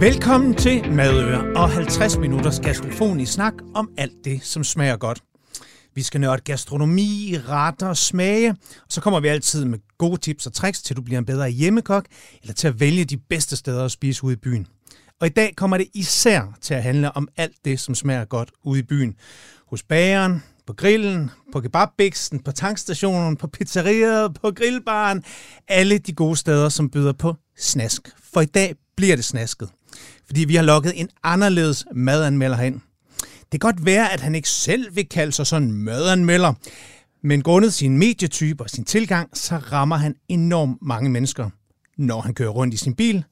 Velkommen til Madøre og 50 minutters gastrofonisk snak om alt det, som smager godt. Vi skal nørde gastronomi, retter og smage, og så kommer vi altid med gode tips og tricks til, at du bliver en bedre hjemmekok, eller til at vælge de bedste steder at spise ude i byen. Og i dag kommer det især til at handle om alt det, som smager godt ude i byen. Hos bageren, på grillen, på kebabbiksen, på tankstationen, på pizzeriet, på grillbaren. Alle de gode steder, som byder på snask. For i dag bliver det snasket. Fordi vi har lukket en anderledes madanmelder herind. Det kan godt være, at han ikke selv vil kalde sig sådan madanmelder, men grundet sin medietype og sin tilgang, så rammer han enormt mange mennesker, når han kører rundt i sin bil,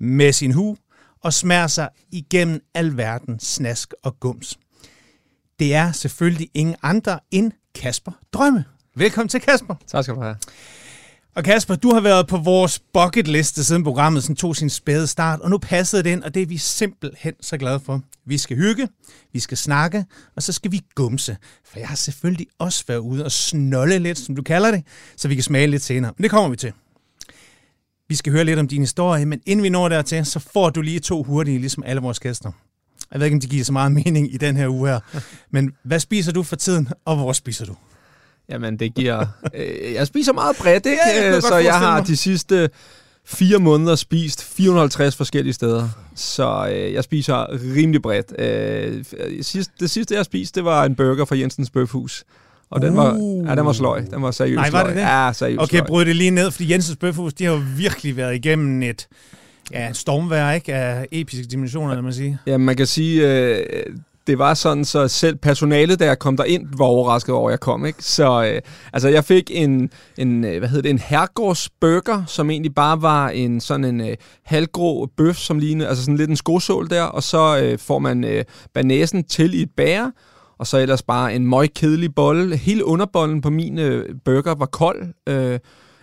med sin hu, og smager sig igennem alverdens snask og gums. Det er selvfølgelig ingen andre end Kasper Drømme. Velkommen til, Kasper. Tak skal du have. Og Kasper, du har været på vores bucket liste siden programmet sådan tog sin spæde start, og nu passede det ind, og det er vi simpelthen så glade for. Vi skal hygge, vi skal snakke, og så skal vi gumse. For jeg har selvfølgelig også været ude og snolle lidt, som du kalder det, så vi kan smage lidt senere. Men det kommer vi til. Vi skal høre lidt om din historie, men inden vi når dertil, så får du lige to hurtige, ligesom alle vores gæster. Jeg ved ikke, om det giver så meget mening i den her uge her. Men hvad spiser du for tiden, og hvor spiser du? Jamen, det giver... Øh, jeg spiser meget bredt, ikke? Ja, jeg øh, så jeg har mig. de sidste fire måneder spist 450 forskellige steder. Så øh, jeg spiser rimelig bredt. Øh, sidst, det sidste, jeg spiste, det var en burger fra Jensens Bøfhus. Og den var, ja, den var sløj. Den var seriøst Nej, var det det? Ja, seriøst Okay, bryd det lige ned, fordi Jensens Bøfhus, de har jo virkelig været igennem et ja, stormvær, ikke? Af episke dimensioner, lad man sige. Ja, man kan sige, øh, det var sådan, så selv personalet, der jeg kom derind, var overrasket over, at jeg kom. Ikke? Så øh, altså, jeg fik en, en, øh, hvad hedder det, en herregårdsburger, som egentlig bare var en sådan en øh, halvgrå bøf, som lignede, altså sådan lidt en skosål der, og så øh, får man øh, banæsen til i et bære, og så ellers bare en møg kedelig bolle. Hele underbollen på min øh, burger var kold. Øh,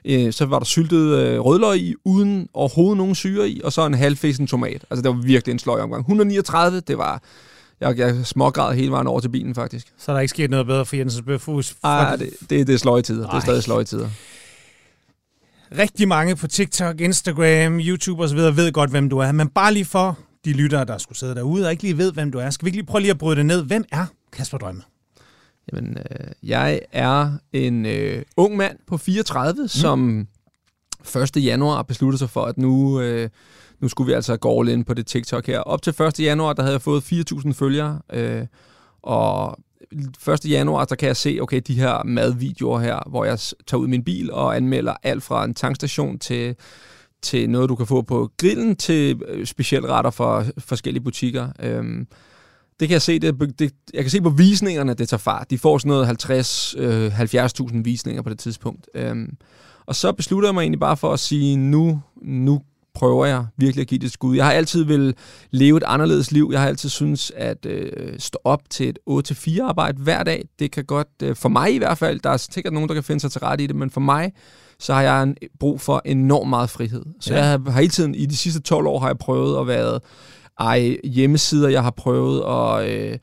øh, så var der syltet øh, rødløg i, uden overhovedet nogen syre i, og så en halvfesen tomat. Altså, det var virkelig en sløj omgang. 139, det var jeg, jeg smågræd hele vejen over til bilen, faktisk. Så er der ikke sket noget bedre for Jens Bøfhus? Nej, det, det, det er sløjtider. Det er stadig sløjtider. Rigtig mange på TikTok, Instagram, YouTube osv. ved godt, hvem du er. Men bare lige for de lyttere, der skulle sidde derude og ikke lige ved, hvem du er. Skal vi ikke lige prøve lige at bryde det ned? Hvem er Kasper Drømme? Jamen, øh, jeg er en øh, ung mand på 34, mm. som 1. januar besluttede sig for, at nu... Øh, nu skulle vi altså gå all in på det TikTok her. Op til 1. januar, der havde jeg fået 4.000 følgere, øh, og 1. januar, der kan jeg se, okay, de her madvideoer her, hvor jeg tager ud min bil og anmelder alt fra en tankstation til, til noget, du kan få på grillen, til øh, specielle retter fra forskellige butikker. Øhm, det kan jeg se, det, det, jeg kan se på visningerne, det tager fart. De får sådan noget 50 øh, 70.000 visninger på det tidspunkt. Øhm, og så beslutter jeg mig egentlig bare for at sige, nu, nu prøver jeg virkelig at give det et skud. Jeg har altid vil leve et anderledes liv. Jeg har altid synes at øh, stå op til et 8-4 arbejde hver dag, det kan godt, øh, for mig i hvert fald, der er sikkert nogen, der kan finde sig til rette i det, men for mig, så har jeg en, brug for enormt meget frihed. Så ja. jeg har, har hele tiden, i de sidste 12 år, har jeg prøvet at være ej hjemmesider, jeg har prøvet at... Øh,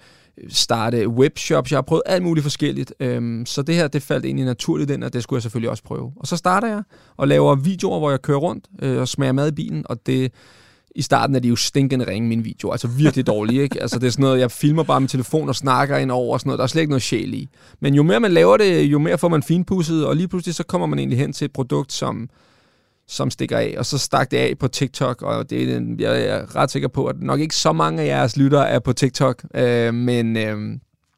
starte webshops. Jeg har prøvet alt muligt forskelligt. Øhm, så det her, det faldt egentlig naturligt ind, og det skulle jeg selvfølgelig også prøve. Og så starter jeg og laver videoer, hvor jeg kører rundt øh, og smager mad i bilen, og det i starten er de jo stinkende ringe, mine videoer. Altså virkelig dårlige, ikke? Altså det er sådan noget, jeg filmer bare med telefon og snakker ind over og sådan noget. Der er slet ikke noget sjæl i. Men jo mere man laver det, jo mere får man finpudset, og lige pludselig så kommer man egentlig hen til et produkt, som som stikker af, og så stak det af på TikTok, og det er, jeg er ret sikker på, at nok ikke så mange af jeres lyttere er på TikTok, øh, men... Øh,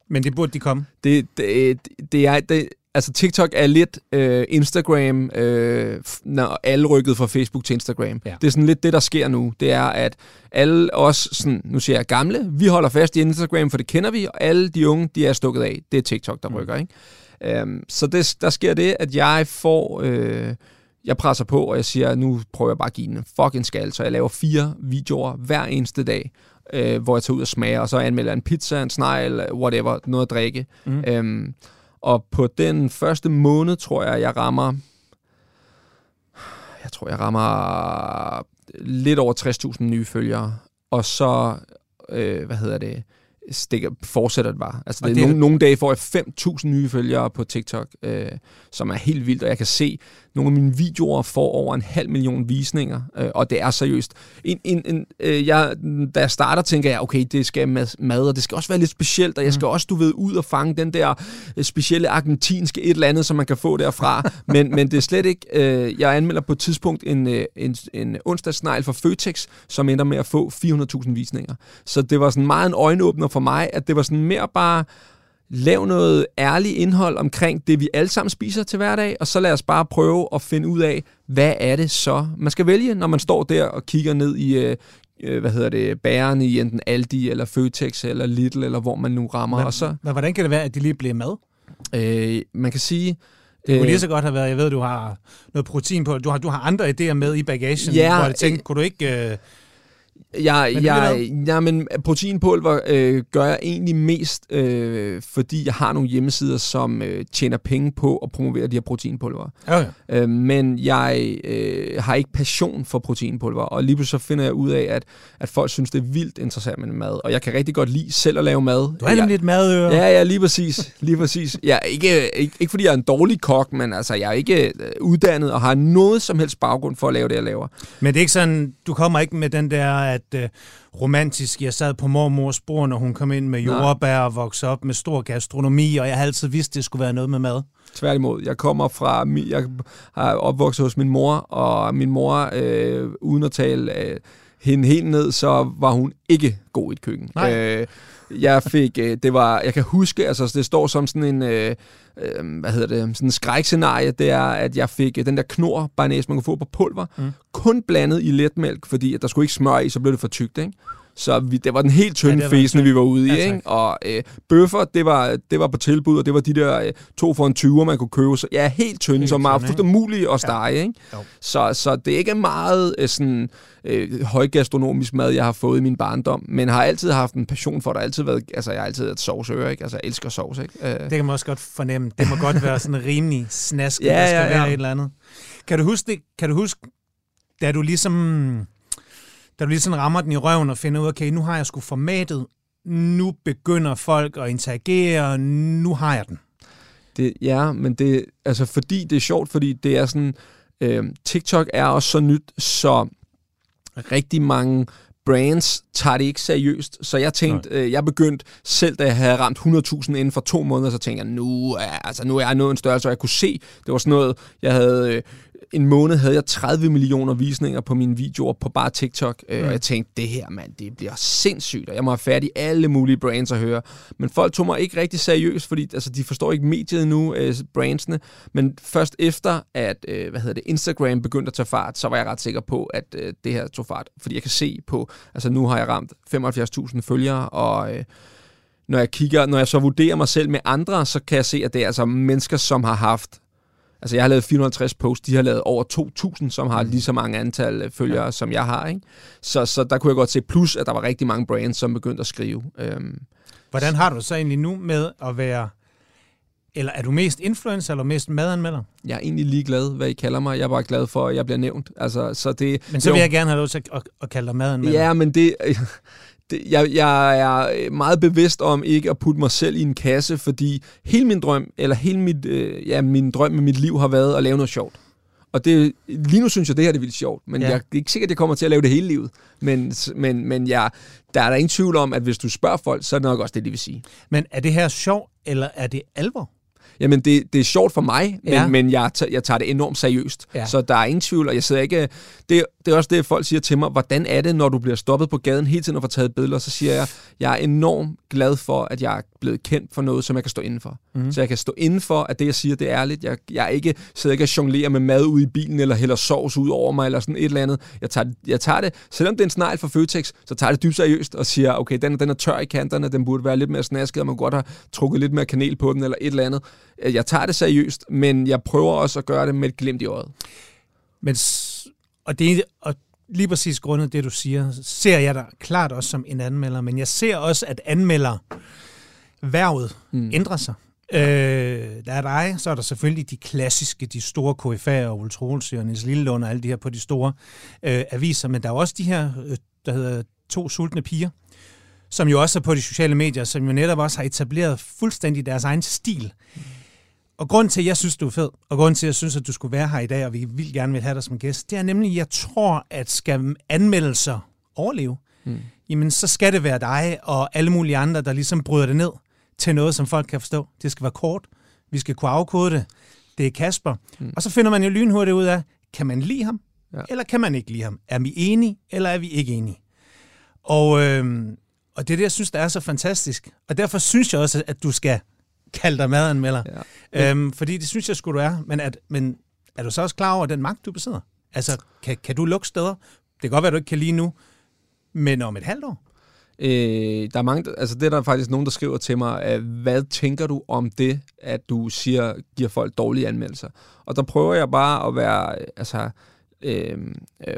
men det burde de komme. Det, det, det er... Det, altså TikTok er lidt øh, Instagram, øh, når alle rykket fra Facebook til Instagram. Ja. Det er sådan lidt det, der sker nu. Det er, at alle os, sådan, nu siger jeg gamle, vi holder fast i Instagram, for det kender vi, og alle de unge, de er stukket af. Det er TikTok, der mm. rykker. Ikke? Um, så det, der sker det, at jeg får... Øh, jeg presser på, og jeg siger, nu prøver jeg bare at give den en fucking skal, så jeg laver fire videoer hver eneste dag, øh, hvor jeg tager ud og smager, og så anmelder en pizza, en snegl, whatever, noget at drikke. Mm. Øhm, og på den første måned, tror jeg, jeg rammer, jeg tror, jeg rammer lidt over 60.000 nye følgere, og så, øh, hvad hedder det, stikker, fortsætter det bare. Altså, det, det det er- nogle, nogle dage får jeg 5.000 nye følgere på TikTok, øh, som er helt vildt, og jeg kan se, nogle af mine videoer får over en halv million visninger, øh, og det er seriøst. En, en, en, øh, jeg, da jeg starter, tænker jeg, okay, det skal mad, mad, og det skal også være lidt specielt, og jeg skal også, du ved, ud og fange den der øh, specielle argentinske et eller andet, som man kan få derfra, men, men det er slet ikke, øh, jeg anmelder på et tidspunkt en, øh, en, en onsdagsnegl for Føtex, som ender med at få 400.000 visninger. Så det var sådan meget en øjenåbner for mig, at det var sådan mere bare, lav noget ærligt indhold omkring det, vi alle sammen spiser til hverdag, og så lad os bare prøve at finde ud af, hvad er det så, man skal vælge, når man står der og kigger ned i, øh, øh, hvad hedder det, bæren i enten Aldi, eller Føtex, eller Lidl, eller hvor man nu rammer. Men, og så, men hvordan kan det være, at de lige blev mad? øh, man kan sige... Det kunne øh, lige så godt have været, jeg ved, du har noget protein på, du har, du har andre idéer med i bagagen, Ja, hvor jeg tænkte, øh, kunne du ikke... Øh, Jeg, Men jeg, ja, men proteinpulver øh, gør jeg egentlig mest, øh, fordi jeg har nogle hjemmesider, som øh, tjener penge på at promovere de her proteinpulver. okay. Øh, men jeg øh, har ikke passion for proteinpulver, og lige pludselig så finder jeg ud af, at, at folk synes, det er vildt interessant med mad, og jeg kan rigtig godt lide selv at lave mad. Du er nemlig et madøre. Ja, ja, lige præcis. Lige præcis. Jeg er ikke, ikke, ikke fordi jeg er en dårlig kok, men altså, jeg er ikke øh, uddannet og har noget som helst baggrund for at lave det, jeg laver. Men det er ikke sådan, du kommer ikke med den der, at øh, romantisk, jeg sad på mormors bord, når hun kom ind med jordbær og voksede op med stor gastronomi, og jeg har altid vidst, det skulle være noget med mad. Tværtimod. Jeg kommer fra, jeg har opvokset hos min mor, og min mor, øh, uden at tale øh, hende helt ned, så var hun ikke god i et køkken. Nej. Øh, jeg fik, øh, det var, jeg kan huske, altså det står som sådan en, øh, øh, hvad hedder det, sådan en skrækscenarie, det er, at jeg fik øh, den der knor banæs, man kunne få på pulver, mm. kun blandet i letmælk, fordi at der skulle ikke smør i, så blev det for tykt, ikke? Så vi, det var den helt Ja, tynde ja, fæsende, vi var ude i, Ja, ikke? Og øh, bøffer, det var, det var på tilbud, og det var de der øh, to for en 20'er, man kunne købe. Så ja, helt tynde, Helt som var fuldstændig muligt at stege, ikke? Jo. Så, så det er ikke meget øh, sådan øh, højgastronomisk mad, jeg har fået i min barndom, men har altid haft en passion for det. Altid været, altså, jeg har altid været et sovsøre, ikke? Altså, jeg elsker sovs, ikke? Øh, Det kan man også godt fornemme. Det må godt være sådan rimelig snask, Ja, der skal ja, ja. være et eller andet. Kan du huske det? Kan du huske, da du ligesom, da du ligesom rammer den i røven og finder ud af, okay, nu har jeg sgu formatet, nu begynder folk at interagere, nu har jeg den. Det, ja, men det altså fordi det er sjovt, fordi det er sådan, øh, TikTok er også så nyt, så rigtig mange brands tager det ikke seriøst. Så jeg tænkte, øh, jeg begyndte selv, da jeg havde ramt 100.000 inden for to måneder, så tænkte jeg, nu er, altså, nu er jeg nået en størrelse, og jeg kunne se, det var sådan noget, jeg havde... En måned havde jeg 30 millioner visninger på mine videoer på bare TikTok, øh, Mm. og jeg tænkte, det her, mand, det bliver sindssygt, og jeg må have fat i alle mulige brands at høre. Men folk tog mig ikke rigtig seriøst, fordi altså, de forstår ikke mediet nu, øh, brandsene. Men først efter, at øh, hvad hedder det, Instagram begyndte at tage fart, så var jeg ret sikker på, at øh, det her tog fart. Fordi jeg kan se på, altså nu har jeg ramt 75.000 følgere, og øh, når jeg kigger, når jeg så vurderer mig selv med andre, så kan jeg se, at det er altså mennesker, som har haft Altså, jeg har lavet 450 posts, de har lavet over 2.000, som har lige så mange antal øh, følgere, ja. som jeg har, ikke? Så, så der kunne jeg godt se, plus at der var rigtig mange brands, som begyndte at skrive. Øhm, Hvordan har du så egentlig nu med at være, eller er du mest influencer eller mest madanmelder? jeg er egentlig ligeglad, hvad I kalder mig. Jeg er bare glad for, at jeg bliver nævnt. Altså, så det, Men så jo, vil jeg gerne have lov til at, at, at kalde dig madanmelder. Ja, men det, det jeg, jeg er meget bevidst om ikke at putte mig selv i en kasse, fordi hele min drøm, eller hele mit, øh, ja, min drøm med mit liv har været at lave noget sjovt. Og det, lige nu synes jeg, det her det er vildt sjovt, men Ja. jeg er ikke sikkert, at jeg kommer til at lave det hele livet. Men, men, men jeg, der er der ingen tvivl om, at hvis du spørger folk, så er det nok også det, de vil sige. Men er det her sjov, eller er det alvor? Jamen, det, det er sjovt for mig, men, Ja. men jeg, tager, jeg tager det enormt seriøst. Ja. Så der er ingen tvivl, og jeg sidder ikke... Det, det er også det, folk siger til mig. Hvordan er det, når du bliver stoppet på gaden hele tiden og får taget billeder? Så siger jeg, jeg er enormt glad for, at jeg er blevet kendt for noget, som jeg kan stå inden for. Mhm. Mm. Så jeg kan stå inden for, at det, jeg siger, det er ærligt. Jeg, jeg er ikke, sidder ikke og jonglerer med mad ude i bilen, eller hælder sovs ud over mig, eller sådan et eller andet. Jeg tager, jeg tager det, selvom det er en snegl fra Føtex, så tager jeg det dybt seriøst og siger, okay, den, den er tør i kanterne, den burde være lidt mere snasket, og man godt have trukket lidt mere kanel på den, eller et eller andet. Jeg tager det seriøst, men jeg prøver også at gøre det med et glimt i øjet. Men, og, det, og lige præcis grundet det, du siger, ser jeg dig klart også som en anmelder, men jeg ser også, at anmelder værvet mm. ændrer sig. Øh, der er dig, så er der selvfølgelig de klassiske, de store KFA'er, og Ultra Olsø og Niels Lillelund og alle de her på de store øh, aviser, men der er også de her, øh, der hedder to sultne piger, som jo også er på de sociale medier, som jo netop også har etableret fuldstændig deres egen stil. Og grund til, at jeg synes, du er fed, og grund til, at jeg synes, at du skulle være her i dag, og vi vil gerne vil have dig som gæst, det er nemlig, at jeg tror, at skal anmeldelser overleve, mm. jamen så skal det være dig og alle mulige andre, der ligesom bryder det ned til noget, som folk kan forstå. Det skal være kort, vi skal kunne afkode det, det er Kasper. Mm. Og så finder man jo lynhurtigt ud af, kan man lide ham, ja. eller kan man ikke lide ham? Er vi enige, eller er vi ikke enige? Og, øh, og det er det, jeg synes, der er så fantastisk. Og derfor synes jeg også, at du skal kalde dig madanmelder. Ja. Øhm, fordi det synes jeg skulle du er. Men, at, men er du så også klar over den magt, du besidder? Altså, kan, kan du lukke steder? Det kan godt være, at du ikke kan lige nu, men om et halvt år? Øh, der er mange, altså det er der faktisk nogen, der skriver til mig, at, hvad tænker du om det, at du siger, giver folk dårlige anmeldelser? Og der prøver jeg bare at være, altså, øh, øh,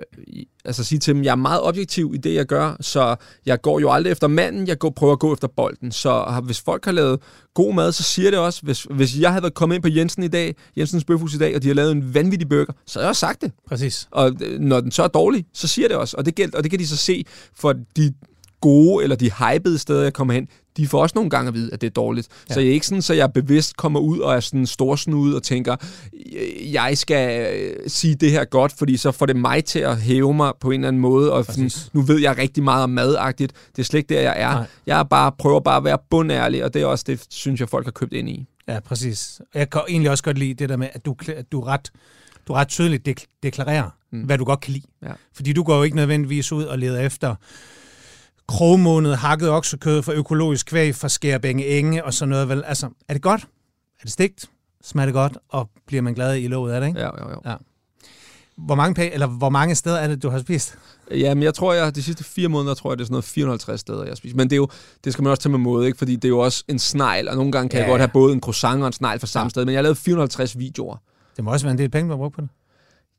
altså sige til dem, jeg er meget objektiv i det, jeg gør, så jeg går jo aldrig efter manden, jeg går, prøver at gå efter bolden. Så hvis folk har lavet god mad, så siger det også. Hvis, hvis jeg havde været kommet ind på Jensen i dag, Jensens Bøfhus i dag, og de har lavet en vanvittig burger, så har jeg også sagt det. Præcis. Og øh, når den så er dårlig, så siger det også. Og det, gæld, og det kan de så se for de gode eller de hypede steder, jeg kommer hen, de får også nogle gange at vide, at det er dårligt. Ja. Så jeg er ikke sådan, så jeg bevidst kommer ud og er sådan storsnudet og tænker, jeg skal øh, sige det her godt, fordi så får det mig til at hæve mig på en eller anden måde, og sådan, nu ved jeg rigtig meget om madagtigt. Det er slet ikke der, jeg er. Nej. Jeg er bare, prøver bare at være bundærlig, og det er også det, synes jeg, folk har købt ind i. Ja, præcis. Jeg kan egentlig også godt lide det der med, at du, at du ret du ret tydeligt dek- deklarerer, mm. hvad du godt kan lide. Ja. Fordi du går jo ikke nødvendigvis ud og leder efter krogmåned, hakket oksekød for økologisk kvæg fra Skærbænge Enge og sådan noget. Vel? Altså, er det godt? Er det stigt? Smager det godt? Og bliver man glad i låget af det, ikke? Ja, ja, ja. ja. Hvor mange, eller hvor mange steder er det, du har spist? Jamen, jeg tror, jeg de sidste fire måneder, tror jeg, det er sådan noget 450 steder, jeg har spist. Men det, er jo, det skal man også tage med måde, ikke? fordi det er jo også en snegl, og nogle gange kan ja, jeg godt have både en croissant og en snegl fra samme ja. sted, men jeg har lavet 450 videoer. Det må også være en del penge, du har brugt på det.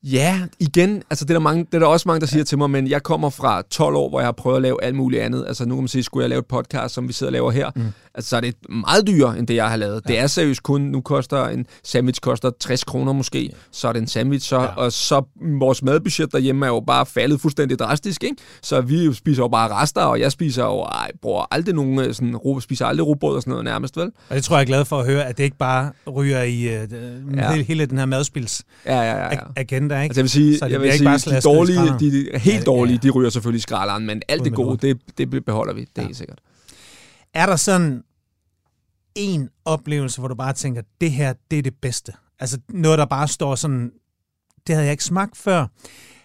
Ja, igen, altså det er, der mange, det er der også mange, der siger til mig, men jeg kommer fra 12 år, hvor jeg har prøvet at lave alt muligt andet. Altså nu kan man sige, skulle jeg lave et podcast, som vi sidder og laver her, mm. Altså så er det meget dyrere, end det jeg har lavet. Ja. Det er seriøst kun, nu koster en sandwich koster 60 kroner måske, ja. så er det en sandwich, så, ja. og så vores madbudget derhjemme er jo bare faldet fuldstændig drastisk, ikke? Så vi spiser jo bare rester, og jeg spiser jo, ej, bruger aldrig nogen, øh, sådan, ro, spiser aldrig robrød og sådan noget nærmest, vel? Og det tror jeg er glad for at høre, at det ikke bare ryger i uh, ja. hele, hele den her madspils ja, ja, ja, ja. agenda, ikke? Altså, jeg vil sige, så jeg vil sige de dårlige, de, helt dårlige, de ryger selvfølgelig i skralderen, men alt det gode, det, det beholder vi, det er ja. helt sikkert. Er der sådan en oplevelse, hvor du bare tænker, det her, det er det bedste? Altså noget, der bare står sådan, det havde jeg ikke smagt før.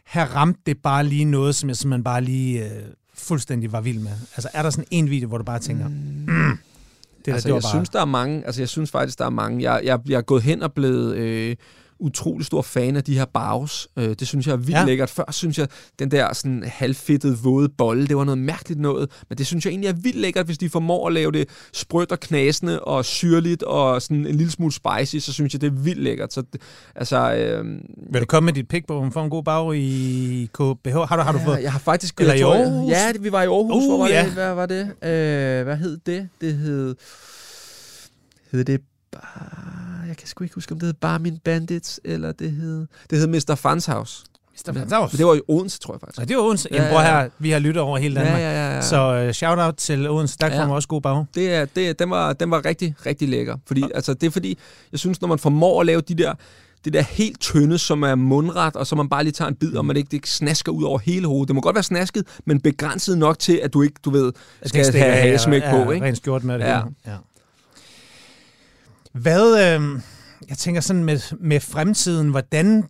Her ramte det bare lige noget, som jeg simpelthen bare lige øh, fuldstændig var vild med. Altså er der sådan en video, hvor du bare tænker, mm, mm det, altså, der, det jeg bare... synes, der er mange. Altså, jeg synes faktisk, der er mange. Jeg, jeg, jeg er gået hen og blevet øh, utrolig stor fan af de her bags. Øh, det synes jeg er vildt ja. lækkert. Før synes jeg, den der sådan halvfedtede, våde bolle, det var noget mærkeligt noget. Men det synes jeg egentlig er vildt lækkert, hvis de formår at lave det sprødt og knasende og syrligt og sådan en lille smule spicy, så synes jeg, det er vildt lækkert. Så, altså, øh, Vil du komme med dit pick på, om får en god bag i KBH? Har du, har du fået... Jeg har faktisk... Eller i Aarhus? Ja, vi var i Aarhus. Uh, Hvor var ja. det? Hvad var det? Øh, hvad hed det? Det hed... Hed det bare, jeg kan sgu ikke huske, om det hed bare min Bandits, eller det hed, det hed Mr. Fans House. Mr. Fans House? Men det var i Odense, tror jeg faktisk. Nej, det var Odense. Ja, Jamen, bror her, vi har lyttet over hele Danmark. Ja, ja, ja, ja. Så uh, shout-out til Odense, der ja. kommer også god bag. Det er, det, den, var, den var rigtig, rigtig lækker. Fordi, ja. altså, det er fordi, jeg synes, når man formår at lave de der, det der helt tynde, som er mundret, og så man bare lige tager en bid, og man ikke det snasker ud over hele hovedet. Det må godt være snasket, men begrænset nok til, at du ikke, du ved, skal have hagesmæk ja, på. Ikke? Rent skjort med det. Ja. ja. Hvad, øh, jeg tænker sådan med, med fremtiden, hvordan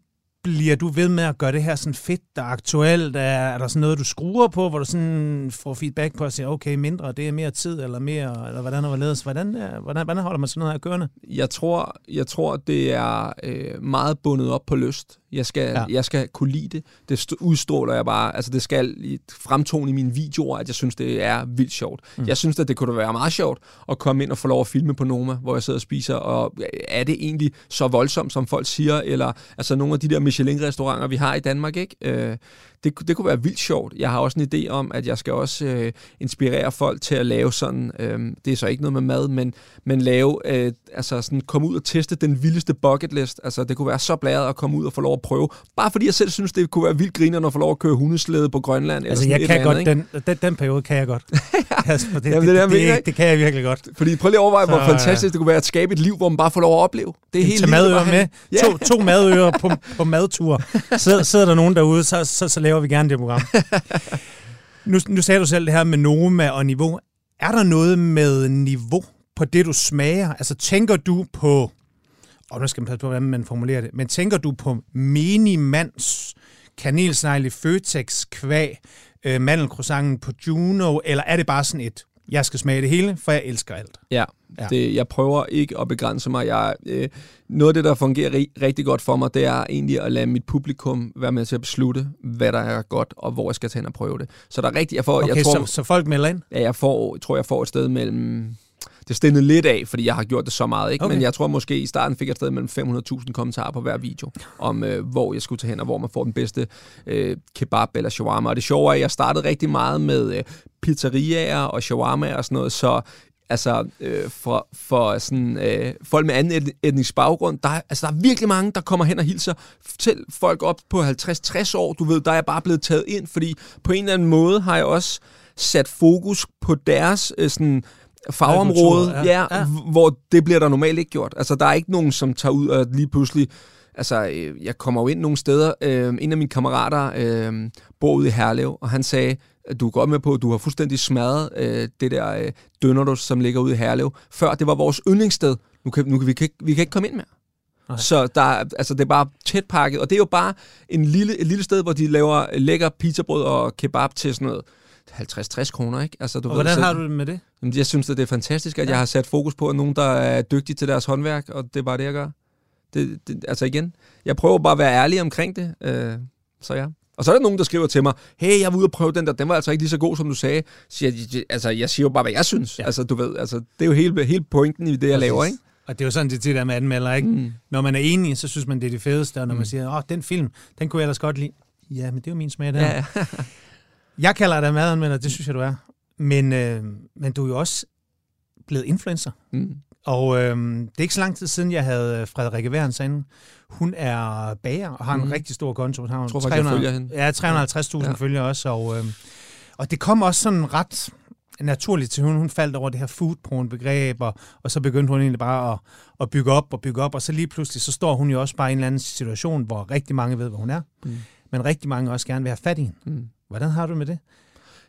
bliver du ved med at gøre det her sådan fedt og aktuelt? Er, er der sådan noget, du skruer på, hvor du sådan får feedback på og siger, okay, mindre, det er mere tid, eller mere, eller hvordan overledes? Hvordan, hvordan, hvordan holder man sådan noget her kørende? Jeg tror, jeg tror det er øh, meget bundet op på lyst. Jeg skal, ja. jeg skal kunne lide det. Det udstråler jeg bare. Altså, det skal fremtone i mine videoer, at jeg synes, det er vildt sjovt. Mm. Jeg synes, at det kunne være meget sjovt at komme ind og få lov at filme på Noma, hvor jeg sidder og spiser, og er det egentlig så voldsomt, som folk siger? Eller altså nogle af de der Michelin-restauranter, vi har i Danmark, ikke? Øh, det, det kunne være vildt sjovt. Jeg har også en idé om, at jeg skal også øh, inspirere folk til at lave sådan, øh, det er så ikke noget med mad, men, men lave, øh, altså sådan komme ud og teste den vildeste bucket list. Altså det kunne være så blæret at komme ud og få lov at prøve. Bare fordi jeg selv synes, det kunne være vildt griner at få lov at køre hundeslæde på Grønland. Altså jeg kan godt, den, den, den periode kan jeg godt. altså, det, Jamen, det, det det, det, jeg mener, det, det kan jeg virkelig godt. Fordi prøv lige at overveje, Så, hvor øh, fantastisk det kunne være at skabe et liv, hvor man bare får lov at opleve. Det er helt madører bare med. han- To, to madører på, på madtur. Sidder, sidder der nogen derude, så, så, så laver vi gerne det program. Nu, nu sagde du selv det her med Noma og niveau. Er der noget med niveau på det, du smager? Altså tænker du på, og nu skal man passe på, hvordan man formulerer det, men tænker du på minimands kanelsnegle Føtex kvæg, øh, mandelcroissanten på Juno, eller er det bare sådan et, jeg skal smage det hele, for jeg elsker alt? Ja, Ja. Det, jeg prøver ikke at begrænse mig. Jeg, øh, noget af det, der fungerer ri- rigtig godt for mig, det er egentlig at lade mit publikum være med til at beslutte, hvad der er godt, og hvor jeg skal tage hen og prøve det. Så der er rigtig, jeg får, Okay, jeg tror, så, så folk melder ind? ja, jeg får, tror, jeg får et sted mellem... Det stillede lidt af, fordi jeg har gjort det så meget, ikke? Okay. men jeg tror måske i starten fik jeg et sted mellem 500.000 kommentarer på hver video, om øh, hvor jeg skulle tage hen, og hvor man får den bedste øh, kebab eller shawarma. Og det sjove er, at jeg startede rigtig meget med øh, pizzeriaer og shawarma og sådan noget, så altså øh, for, for sådan, øh, folk med anden et- etnisk baggrund, der, er- altså, der er virkelig mange, der kommer hen og hilser. Selv folk op på 50-60 år, du ved, der er jeg bare blevet taget ind, fordi på en eller anden måde har jeg også sat fokus på deres øh, sådan, fagområde, ja. ja, Ja. hvor det bliver der normalt ikke gjort. Altså, der er ikke nogen, som tager ud og lige pludselig... Altså, øh, jeg kommer jo ind nogle steder. Øh, en af mine kammerater øh, bor ude i Herlev, og han sagde, du er godt med på, at du har fuldstændig smadret øh, det der øh, dønnerdos, som ligger ude i Herlev. Før det var vores yndlingssted. Nu kan, nu kan vi, kan, ikke- vi kan ikke komme ind mere. Nej. Så der, er- altså, det er bare tæt pakket, og det er jo bare en lille, et lille sted, hvor de laver lækker pizzabrød og kebab til sådan noget 50-60 kroner, ikke? Altså, du Og ved, hvordan så- har du det med det? Jamen, jeg synes, at det er fantastisk, at Ja. ja. jeg har sat fokus på at nogen, der er dygtige til deres håndværk, og det er bare det, jeg gør. Det, det, altså igen, jeg prøver bare at være ærlig omkring det, øh, så ja. Og så er der nogen, der skriver til mig, hey, jeg var ude og prøve den der, den var altså ikke lige så god, som du sagde. Så jeg, altså, jeg siger jo bare, hvad jeg synes. Ja. Altså, du ved, altså, det er jo hele, hele pointen i det, jeg laver, ikke? Og det er jo sådan, det tit er med anmelder, ikke? Mm. Når man er enig, så synes man, det er det fedeste, og når man Mm. siger, åh, den film, den kunne jeg ellers godt lide. Ja, men det er jo min smag der. Ja. Jeg kalder dig madanmelder, det synes jeg, du er. Men, øh, men du er jo også blevet influencer. Mm. Og øh, det er ikke så lang tid siden, jeg havde Frederikke Værens inde. Hun er bager og har en Mhm. rigtig stor konto. Hun har Jeg tror faktisk, jeg følger hende. Ja, 350.000 ja. Følgere også. Og, øh, og det kom også sådan ret naturligt til hun. Hun faldt over det her food porn begreb, og, og så begyndte hun egentlig bare at, at bygge op og bygge op. Og så lige pludselig, så står hun jo også bare i en eller anden situation, hvor rigtig mange ved, hvor hun er. Mm. Men rigtig mange også gerne vil have fat i hende. Mm. Hvordan har du med det?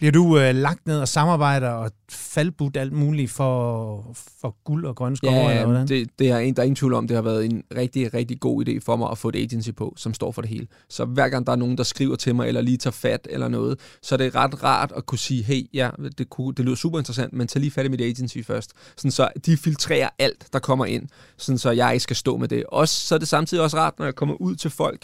Bliver du øh, lagt ned og samarbejder og faldbudt alt muligt for, for guld og grønne skove? eller Ja, hvordan? det, det er en, der er ingen tvivl om, det har været en rigtig, rigtig god idé for mig at få et agency på, som står for det hele. Så hver gang der er nogen, der skriver til mig, eller lige tager fat eller noget, så er det ret rart at kunne sige, hey, ja, det, kunne, det lyder super interessant, men tag lige fat i mit agency først. Sådan så de filtrerer alt, der kommer ind, sådan så jeg ikke skal stå med det. Også, så er det samtidig også rart, når jeg kommer ud til folk,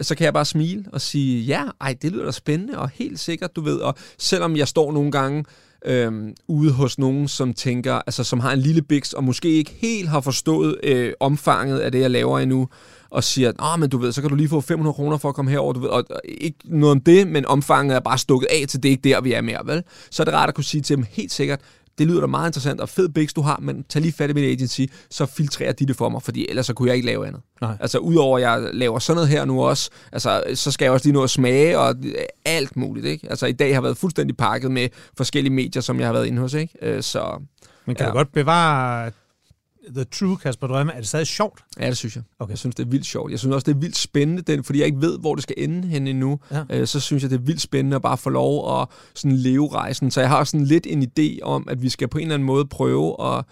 så kan jeg bare smile og sige, ja, ej, det lyder da spændende, og helt sikkert, du ved, og selvom jeg står nogle gange øhm, ude hos nogen, som tænker, altså som har en lille biks, og måske ikke helt har forstået øh, omfanget af det, jeg laver endnu, og siger, at men du ved, så kan du lige få 500 kroner for at komme herover, du ved, og, og ikke noget om det, men omfanget er bare stukket af til det er ikke der, vi er mere, vel? Så er det rart at kunne sige til dem, helt sikkert, det lyder da meget interessant og fed biks, du har, men tag lige fat i mit agency, så filtrerer de det for mig, fordi ellers så kunne jeg ikke lave andet. Nej. Altså udover at jeg laver sådan noget her nu også, altså så skal jeg også lige nå at smage og alt muligt, ikke? Altså i dag har været fuldstændig pakket med forskellige medier, som jeg har været inde hos, ikke? Øh, Så Men kan. Ja. du godt bevare The True Kasper Drømme? Er det stadig sjovt? ja, det synes jeg. Okay. Jeg synes, det er vildt sjovt. Jeg synes også, det er vildt spændende, den, fordi jeg ikke ved, hvor det skal ende hen endnu. Ja. Øh, så synes jeg, det er vildt spændende at bare få lov at sådan leve rejsen. Så jeg har sådan lidt en idé om, at vi skal på en eller anden måde prøve at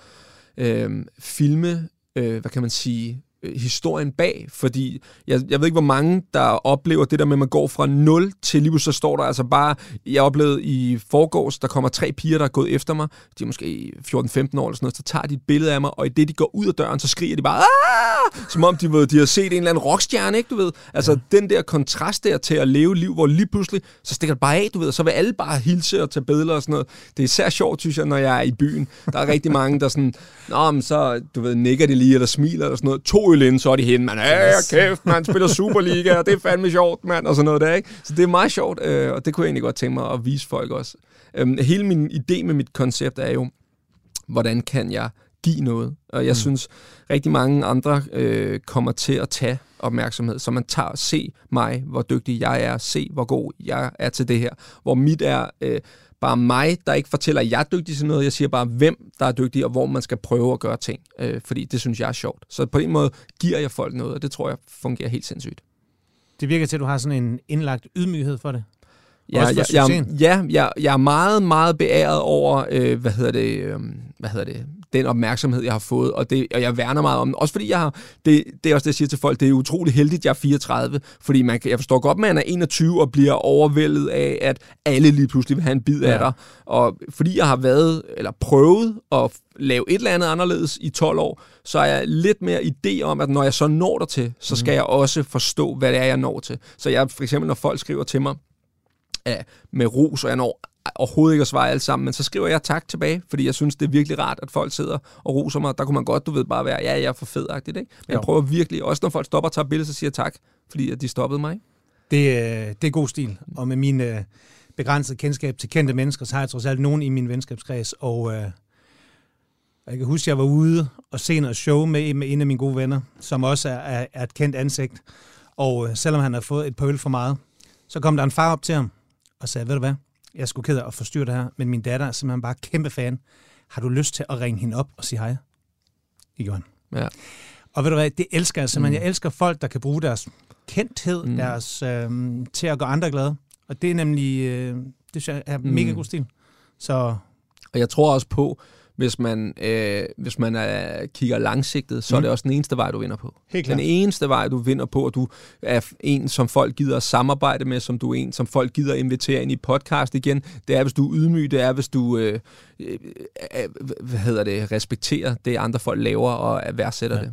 øh, filme, øh, hvad kan man sige, historien bag, fordi jeg, jeg ved ikke, hvor mange, der oplever det der med, at man går fra 0 til lige så står der altså bare, jeg oplevede i forgårs, der kommer tre piger, der er gået efter mig, de er måske 14-15 år eller sådan noget, så tager de et billede af mig, og i det de går ud af døren, så skriger de bare, Aah! som om de, ved, de har set en eller anden rockstjerne, ikke du ved? Altså ja. den der kontrast der til at leve liv, hvor lige pludselig, så stikker det bare af, du ved, og så vil alle bare hilse og tage billeder og sådan noget. Det er især sjovt, synes jeg, når jeg er i byen. Der er rigtig mange, der sådan, nå, men så, du ved, nikker de lige, eller smiler, eller sådan noget. To OL inden, så er de henne, man, kæft, man spiller Superliga, og det er fandme sjovt, mand, og sådan noget der, ikke? Så det er meget sjovt, øh, og det kunne jeg egentlig godt tænke mig at vise folk også. Øhm, hele min idé med mit koncept er jo, hvordan kan jeg give noget? Og jeg mm. synes, rigtig mange andre øh, kommer til at tage opmærksomhed, så man tager, se mig, hvor dygtig jeg er, se hvor god jeg er til det her. Hvor mit er øh, bare mig, der ikke fortæller, at jeg er dygtig til noget, jeg siger bare, hvem der er dygtig, og hvor man skal prøve at gøre ting, øh, fordi det synes jeg er sjovt. Så på en måde giver jeg folk noget, og det tror jeg fungerer helt sindssygt. Det virker til, at du har sådan en indlagt ydmyghed for det. Ja, jeg, jeg, ja jeg, jeg er meget, meget beæret over, øh, hvad hedder det, øh, hvad hedder det, den opmærksomhed, jeg har fået, og, det, og jeg værner meget om den. Også fordi jeg har, det, det er også det, jeg siger til folk, det er utrolig heldigt, jeg er 34, fordi man, jeg forstår godt, at man er 21 og bliver overvældet af, at alle lige pludselig vil have en bid ja. af dig. Og fordi jeg har været, eller prøvet at lave et eller andet anderledes i 12 år, så er jeg lidt mere idé om, at når jeg så når der til, så skal mm. jeg også forstå, hvad det er, jeg når til. Så jeg, for eksempel, når folk skriver til mig, af, med ros, og jeg når overhovedet ikke at svare alt sammen, men så skriver jeg tak tilbage, fordi jeg synes, det er virkelig rart, at folk sidder og roser mig. Der kunne man godt, du ved, bare være, ja, jeg er for fedagtigt, ikke? Men jo. jeg prøver virkelig, også når folk stopper og tager billeder, så siger jeg tak, fordi at de stoppede mig. Det, øh, det er god stil, og med min øh, begrænsede kendskab til kendte mennesker, så har jeg trods alt nogen i min venskabskreds, og øh, jeg kan huske, at jeg var ude og se noget show med, med en af mine gode venner, som også er, er, er et kendt ansigt, og øh, selvom han har fået et pøl for meget, så kom der en far op til ham, og sagde, ved du hvad, jeg skulle ked af at forstyrre det her, men min datter er simpelthen bare kæmpe fan. Har du lyst til at ringe hende op og sige hej? Det gjorde han. Ja. Og ved du hvad, det elsker jeg simpelthen. Mm. Jeg elsker folk, der kan bruge deres kendthed mm. deres, øh, til at gøre andre glade. Og det er nemlig, øh, det er mega mm. god stil. Så... Og jeg tror også på, hvis man, øh, hvis man er, kigger langsigtet, så mm. er det også den eneste vej, du vinder på. Helt klart. Den eneste vej, du vinder på, at du er en, som folk gider at samarbejde med, som du er en, som folk gider at invitere ind i podcast igen, det er, hvis du er ydmyg, det er, hvis du øh, øh, hvad hedder det, respekterer det, andre folk laver og værdsætter ja. det.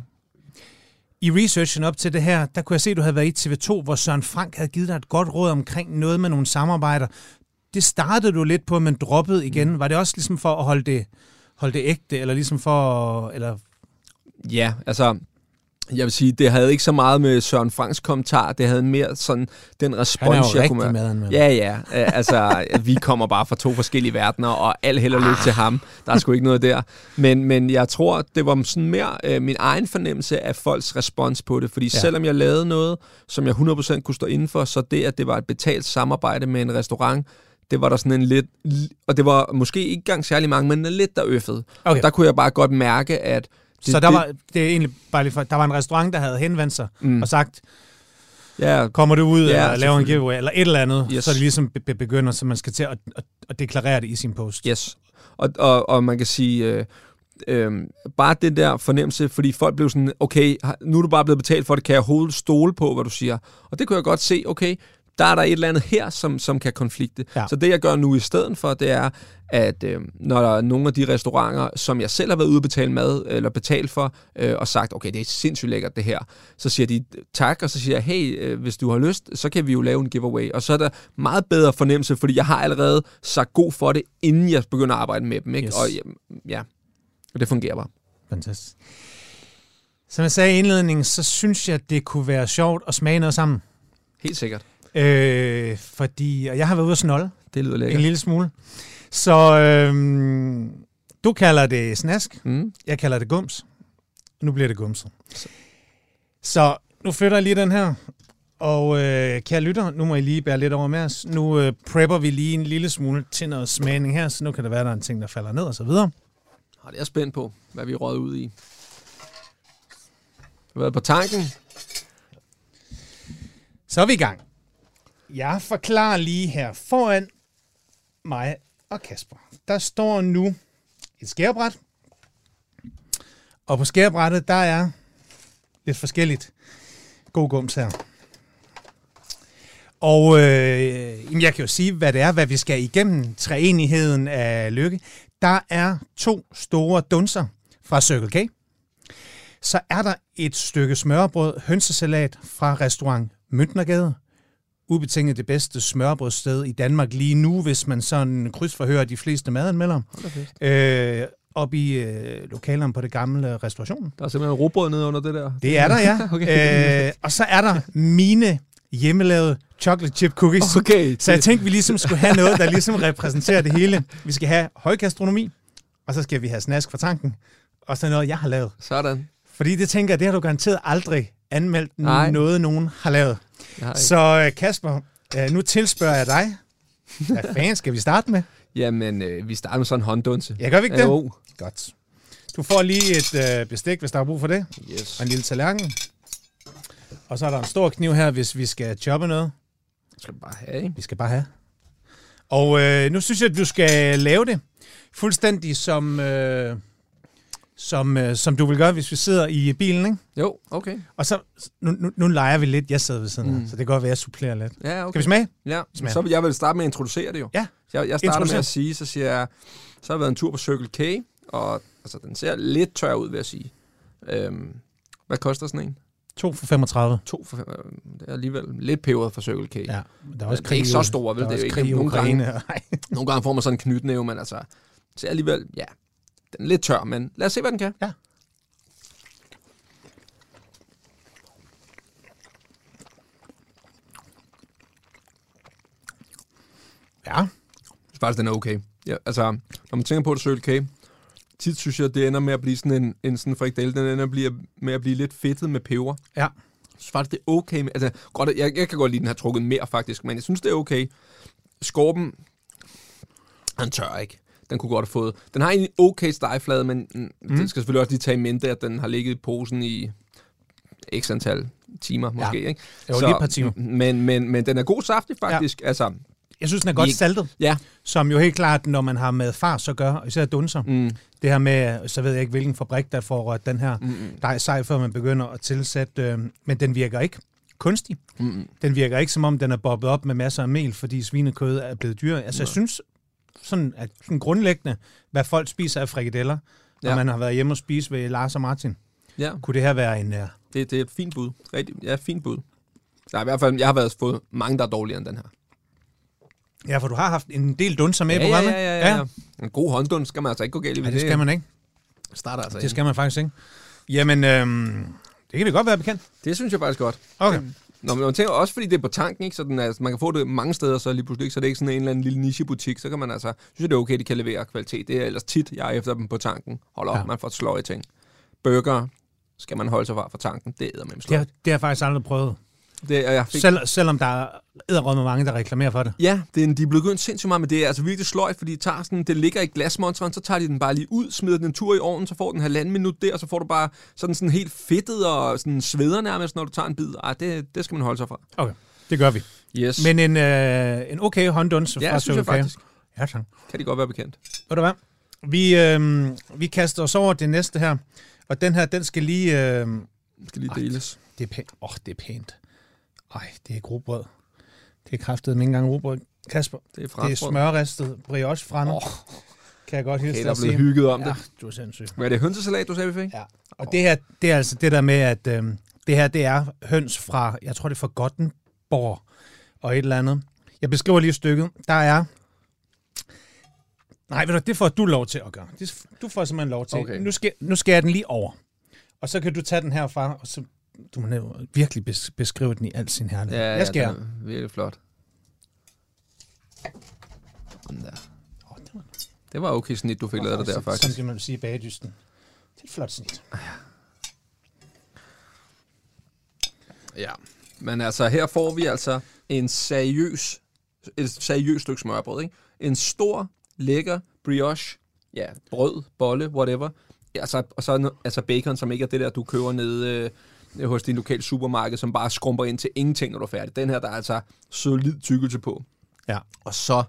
I researchen op til det her, der kunne jeg se, at du havde været i TV2, hvor Søren Frank havde givet dig et godt råd omkring noget med nogle samarbejder. Det startede du lidt på, men droppede igen. Mm. Var det også ligesom for at holde det holde det ægte, eller ligesom for... Eller... Ja, altså, jeg vil sige, det havde ikke så meget med Søren Franks kommentar, det havde mere sådan den respons, jeg kunne med. med. Ja, ja. altså, vi kommer bare fra to forskellige verdener, og alt held og lykke til ham. Der er sgu ikke noget der. Men, men jeg tror, det var sådan mere øh, min egen fornemmelse af folks respons på det. Fordi ja. selvom jeg lavede noget, som jeg 100% kunne stå inden for, så det, at det var et betalt samarbejde med en restaurant, det var der sådan en lidt, og det var måske ikke engang særlig mange, men lidt der øffede. Okay. Der kunne jeg bare godt mærke, at... Det, så der var, det er egentlig bare lige for, der var en restaurant, der havde henvendt sig mm. og sagt, ja, kommer du ud ja, og laver en giveaway, eller et eller andet, yes. så er det ligesom be- begynder, så man skal til at, at, at deklarere det i sin post. Yes, og, og, og man kan sige... Øh, Øhm, bare det der fornemmelse, fordi folk blev sådan, okay, nu er du bare blevet betalt for det, kan jeg holde stole på, hvad du siger? Og det kunne jeg godt se, okay, der er der et eller andet her, som, som kan konflikte. Ja. Så det, jeg gør nu i stedet for, det er, at øh, når der er nogle af de restauranter, som jeg selv har været ude og betale mad, eller betalt for, øh, og sagt, okay, det er sindssygt lækkert det her, så siger de tak, og så siger jeg, hey, øh, hvis du har lyst, så kan vi jo lave en giveaway. Og så er der meget bedre fornemmelse, fordi jeg har allerede sagt god for det, inden jeg begynder at arbejde med dem. Ikke? Yes. Og ja, og det fungerer bare. Fantastisk. Som jeg sagde i indledningen, så synes jeg, det kunne være sjovt at smage noget sammen. Helt sikkert. Øh, fordi og jeg har været ude at snolde. Det lyder lækkert. En lille smule. Så øh, du kalder det snask. Mm. Jeg kalder det gums. Nu bliver det gumset. Så. så nu flytter jeg lige den her. Og øh, kære lytter, nu må I lige bære lidt over med os. Nu øh, prepper vi lige en lille smule til noget smagning her, så nu kan det være, der er en ting, der falder ned og så videre. Og det er spændt på, hvad vi råder ud i. Du har været på tanken. Så er vi i gang. Jeg forklarer lige her foran mig og Kasper. Der står nu et skærebræt. Og på skærebrættet, der er lidt forskelligt god gums her. Og øh, jeg kan jo sige, hvad det er, hvad vi skal igennem træenigheden af lykke. Der er to store dunser fra Circle K. Så er der et stykke smørbrød hønsesalat fra restaurant Møntnergade ubetinget det bedste smørbrødsted i Danmark lige nu, hvis man sådan krydsforhører de fleste madanmeldere. Øh, op i øh, lokalerne på det gamle restaurationen. Der er simpelthen råbrød nede under det der. Det er der, ja. Okay. øh, og så er der mine hjemmelavede chocolate chip cookies. Okay. Så jeg tænkte, vi ligesom skulle have noget, der ligesom repræsenterer det hele. Vi skal have højgastronomi, og så skal vi have snask fra tanken, og så noget, jeg har lavet. Sådan. Fordi det tænker jeg, det har du garanteret aldrig anmeldt Nej. noget, nogen har lavet. Så øh, Kasper, øh, nu tilspørger jeg dig. Hvad fanden skal vi starte med? Jamen, øh, vi starter med sådan en hånddunse. Ja, gør vi ikke det? Jo. Godt. Du får lige et øh, bestik, hvis der er brug for det, Yes. og en lille tallerken. Og så er der en stor kniv her, hvis vi skal choppe noget. skal du bare have, ikke? Vi skal bare have. Og øh, nu synes jeg, at du skal lave det fuldstændig som, øh, som, øh, som du vil gøre, hvis vi sidder i bilen. Ikke? Jo, okay. Og så, nu, nu, nu leger vi lidt. Jeg sidder ved siden af, Mm. så det kan godt være, at jeg supplerer lidt. Ja, okay. Skal vi smage? Ja, Smager. så vil jeg vil starte med at introducere det jo. Ja. Jeg, jeg starter med at sige, så siger jeg, så har jeg været en tur på Circle K, og altså, den ser lidt tør ud, vil jeg sige. Øhm, hvad koster sådan en? 2 for 35. To for, fem- øh, det er alligevel lidt peberet for Circle K. Ja, der er også det er ikke så stor, vel? Der er Det er jo krig ikke Ukraine. Nej. Nogle gange får man sådan en knytnæve, men altså, er alligevel, ja, den er lidt tør, men lad os se, hvad den kan. Ja. Ja, Jeg synes faktisk, den er okay. Ja, altså, når man tænker på det, Circle K, tit synes jeg, det ender med at blive sådan en, en sådan frikadelle, den ender bliver, med at blive lidt fedtet med peber. ja. Jeg synes faktisk, det er okay. Med, altså, godt, jeg, jeg kan godt lide, den har trukket mere, faktisk, men jeg synes, det er okay. Skorpen, han tør ikke. Den kunne godt have fået. Den har en okay stegeflade, men mm. det skal selvfølgelig også lige tage i mente, at den har ligget i posen i x antal timer, måske. Ja. Ikke? Det var lige et par timer. Men, men, men den er god saftig, faktisk. Ja. Altså, Jeg synes, den er godt saltet. ja. Som jo helt klart, når man har med fars at gøre, især dunser. Mm, Det her med, så ved jeg ikke, hvilken fabrik, der får rørt den her mm, dej sej, før man begynder at tilsætte. Øh, men den virker ikke kunstig. mm, Den virker ikke, som om den er bobbet op med masser af mel, fordi svinekød er blevet dyrere. Altså, jeg Nej. synes sådan, at sådan grundlæggende, hvad folk spiser af frikadeller, ja. Ja. når man har været hjemme og spise ved Lars og Martin, ja, kunne det her være en... Uh, det, det er et fint bud. Rigtig, ja, fint bud. Der er i hvert fald, jeg har været fået mange, der er dårligere end den her. ja, for du har haft en del dunser med i ja, ja, programmet. ja, ja, ja. En god hånddund skal man altså ikke gå galt i. Nej, det skal man ikke. starter altså Det skal man faktisk ikke. Jamen, øhm, det kan vi godt være bekendt. Det synes jeg faktisk godt. Okay. Nå, men man tænker også, fordi det er på tanken, ikke? Så den er, altså, man kan få det mange steder, så lige pludselig ikke, så det er ikke sådan en eller anden lille nichebutik, så kan man altså, synes jeg, det er okay, de kan levere kvalitet. Det er ellers tit, jeg er efter dem på tanken. Hold op, Ja. man får sløj i ting. Burger skal man holde sig fra fra tanken. Det er med Det har, det har jeg faktisk aldrig prøvet. Det er, jeg fik, Selv, selvom der er edderrømme mange, der reklamerer for det. Ja, det er, en- de er blevet begyndt sindssygt meget, men det er altså virkelig sløjt, fordi de tager sådan, det ligger i glasmontren, så tager de den bare lige ud, smider den en tur i ovnen, så får den en halvanden minut der, og så får du bare sådan, sådan helt fedtet og sådan sveder nærmest, når du tager en bid. Ej, det, det skal man holde sig fra. Okay, det gør vi. Yes. Men en, øh, en okay håndduns ja, fra synes jeg faktisk. Ja, tak. Kan de godt være bekendt. Ved du hvad? Vi, øh, vi kaster os over det næste her. Og den her, den skal lige... Øh, Det skal lige Ej. deles. det er pænt. Åh, oh, det er pænt. Ej, det er grobrød. Det er kraftet ikke engang robrød. Kasper, Det er det er smørristet brioche fra. Åh, Kan jeg godt hilse dig der at sige. hygget om Ja, det. du er sindssyg. Men er det hønsesalat, du sagde, vi fik? Ja. Og det her, det er altså det der med, at øh, det her, det er høns fra, jeg tror det er fra Gottenborg og et eller andet. Jeg beskriver lige stykket. Der er... Nej, ved du, det får du lov til at gøre. Det, du får simpelthen lov til. Okay. Nu, skal, nu skal jeg den lige over. Og så kan du tage den herfra, og så du må virkelig bes- beskrive den i al sin herlighed. Ja, jeg skal ja, den er virkelig flot. Sådan der. Åh, det var, Det var okay snit, du fik lavet der, Som faktisk. det man vil sige i bagedysten. Det er et flot snit. Ja. Men altså, her får vi altså en seriøs, et seriøst stykke smørbrød, ikke? En stor, lækker brioche, ja, brød, bolle, whatever. Ja, altså, og så altså bacon, som ikke er det der, du køber nede øh, hos din lokale supermarked, som bare skrumper ind til ingenting, når du er færdig. Den her, der er altså solid tykkelse på. Ja. Og så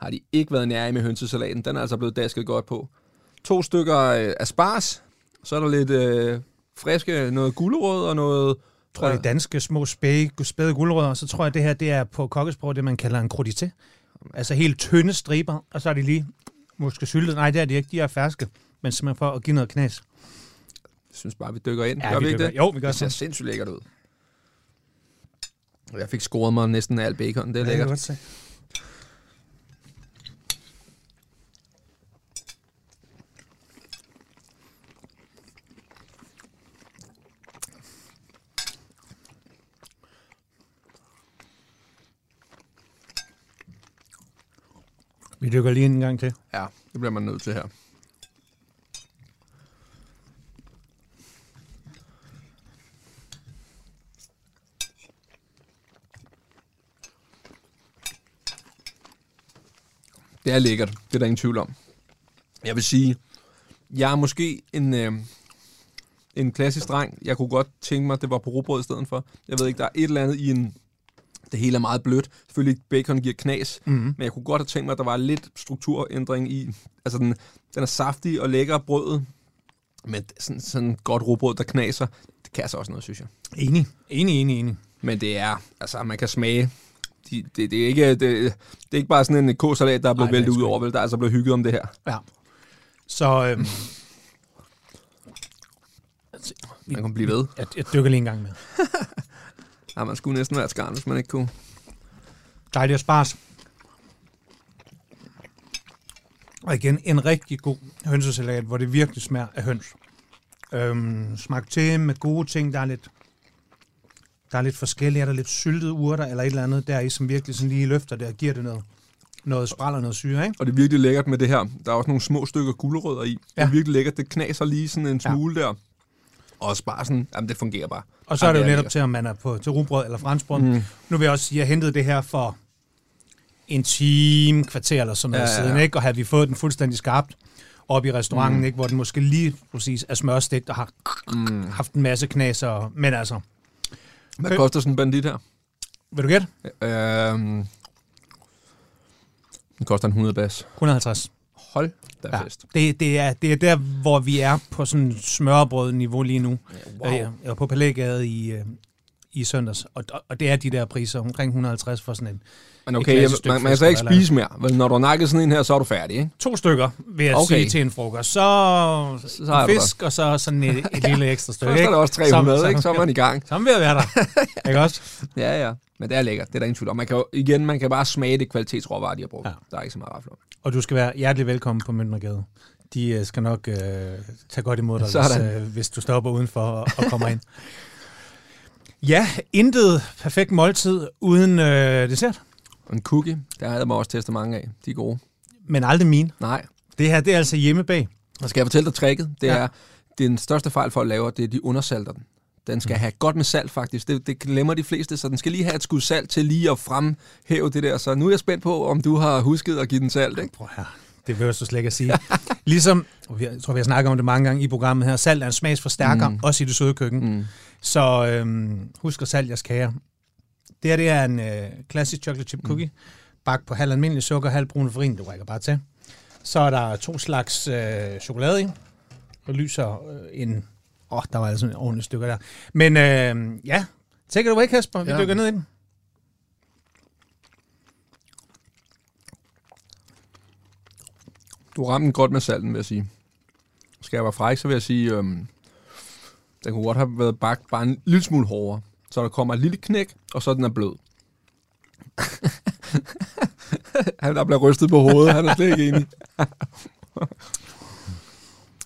har de ikke været nære med hønsesalaten. Den er altså blevet dasket godt på. To stykker øh, asparges. Så er der lidt øh, friske, noget gulerod og noget... Jeg tror, det er danske små spæde, spæde guldrødder, og så tror jeg, det her det er på kokkesprog, det man kalder en crudité. Altså helt tynde striber, og så er de lige måske syltet. Nej, det er de ikke, de er ferske, men simpelthen for at give noget knas synes bare, vi dykker ind. Ja, gør vi, vi ikke dykker. det? Jo, vi gør det. ser sådan. sindssygt lækkert ud. Jeg fik scoret mig næsten alt bacon. Det er ja, lækkert. Det kan godt Vi dykker lige en gang til. Ja, det bliver man nødt til her. Det er lækkert. Det er der ingen tvivl om. Jeg vil sige, jeg er måske en, øh, en klassisk dreng. Jeg kunne godt tænke mig, at det var på råbrød i stedet for. Jeg ved ikke, der er et eller andet i en... Det hele er meget blødt. Selvfølgelig, bacon giver knas. Mm-hmm. Men jeg kunne godt have tænkt mig, at der var lidt strukturændring i. Altså, den, den er saftig og lækker brødet. Men sådan, sådan godt råbrød, der knaser, det kan altså også noget, synes jeg. Enig. Enig, enig, enig. Men det er, altså, man kan smage. De, det, det, er ikke, det, det er ikke bare sådan en k-salat, der er blevet er væltet ud over, vel? Der er altså blevet hygget om det her. Ja. Så øhm, Man kan blive ved. jeg, jeg dykker lige en gang med. Ja, man skulle næsten være skarn, hvis man ikke kunne. Dejlig og spars. Og igen, en rigtig god hønsesalat, hvor det virkelig smager af høns. Øhm, smagt til med gode ting. Der er lidt, der er lidt forskellige. Er der lidt syltede urter eller et eller andet der i, som virkelig sådan lige løfter det og giver det noget, noget spræl og noget syre, ikke? Og det er virkelig lækkert med det her. Der er også nogle små stykker gulerødder i. Det er Ja. virkelig lækkert. Det knaser lige sådan en Ja. smule der. Og også bare sådan, jamen det fungerer bare. Og så er det jo netop til, om man er på, til rugbrød eller franskbrød. Mm. Nu vil jeg også sige, at jeg hentede det her for en time, kvarter eller sådan noget Ja, ja, ja, ja. siden, ikke? og havde vi fået den fuldstændig skarpt op i restauranten, Mm. ikke? hvor den måske lige præcis er smørstegt og har Mm. haft en masse knaser. Men altså, Hvad Øh. koster sådan en bandit her? vil du gætte? Øhm, den koster en 100 bas. 150. Hold da Ja. fest. Det, det, er, det er der, hvor vi er på sådan smørbrød-niveau lige nu. Wow. Jeg, jeg var på Palægade i, øh, i søndags, og, og det er de der priser, omkring 150 for sådan en. Men okay, jeg, man, man så ikke spise mere. Vel, når du har nakket sådan en her, så er du færdig, ikke? To stykker, vil jeg Okay. sige til en frokost. Så, Så er en fisk, og så sådan et, et lille ekstra stykke. Først er der også 300, Så- ikke? Så er man i gang. Så vi ved at være der. ikke også? Ja, ja. Men det er lækkert. Det er der ingen tvivl om. Man kan igen, man kan bare smage det kvalitetsråvarer, de har brugt. Ja. Ja. Der er ikke så meget rafler. Og du skal være hjertelig velkommen på Møntnergade. De øh, skal nok øh, tage godt imod dig, hvis, øh, hvis du stopper udenfor og, og kommer ind. Ja, intet perfekt måltid uden øh, dessert, en cookie, der har jeg mig også testet mange af. De er gode. men aldrig min. Nej. Det her, det er altså hjemmebag. Og skal jeg fortælle dig tricket? Det Ja. er, den største fejl for at lave, det er, at de undersalter den. Den skal have godt med salt, faktisk. Det, det glemmer de fleste, så den skal lige have et skud salt til lige at fremhæve det der. Så nu er jeg spændt på, om du har husket at give den salt, ikke? Prøv her. Det jeg så slet ikke at sige. ligesom, jeg tror, vi har snakket om det mange gange i programmet her, salt er en smagsforstærker, Mm. mm. også i det søde køkken. Mm. Så øhm, husk at salt jeres kager. Det her det er en øh, klassisk chocolate chip cookie, mm. bagt på halv almindelig sukker, halv brun farin, du rækker bare til. Så er der to slags øh, chokolade i, og lyser øh, en... Åh, oh, der var altså en ordentlig stykke der. Men øh, ja, take it away, Kasper. Vi ja. dykker ned i den. Du ramte godt med salten, vil jeg sige. Skal jeg være fræk, så vil jeg sige, øhm, den kunne godt have været bagt bare en lille smule hårdere. Så der kommer et lille knæk, og så den er blød. han der bliver rystet på hovedet, han er slet ikke enig.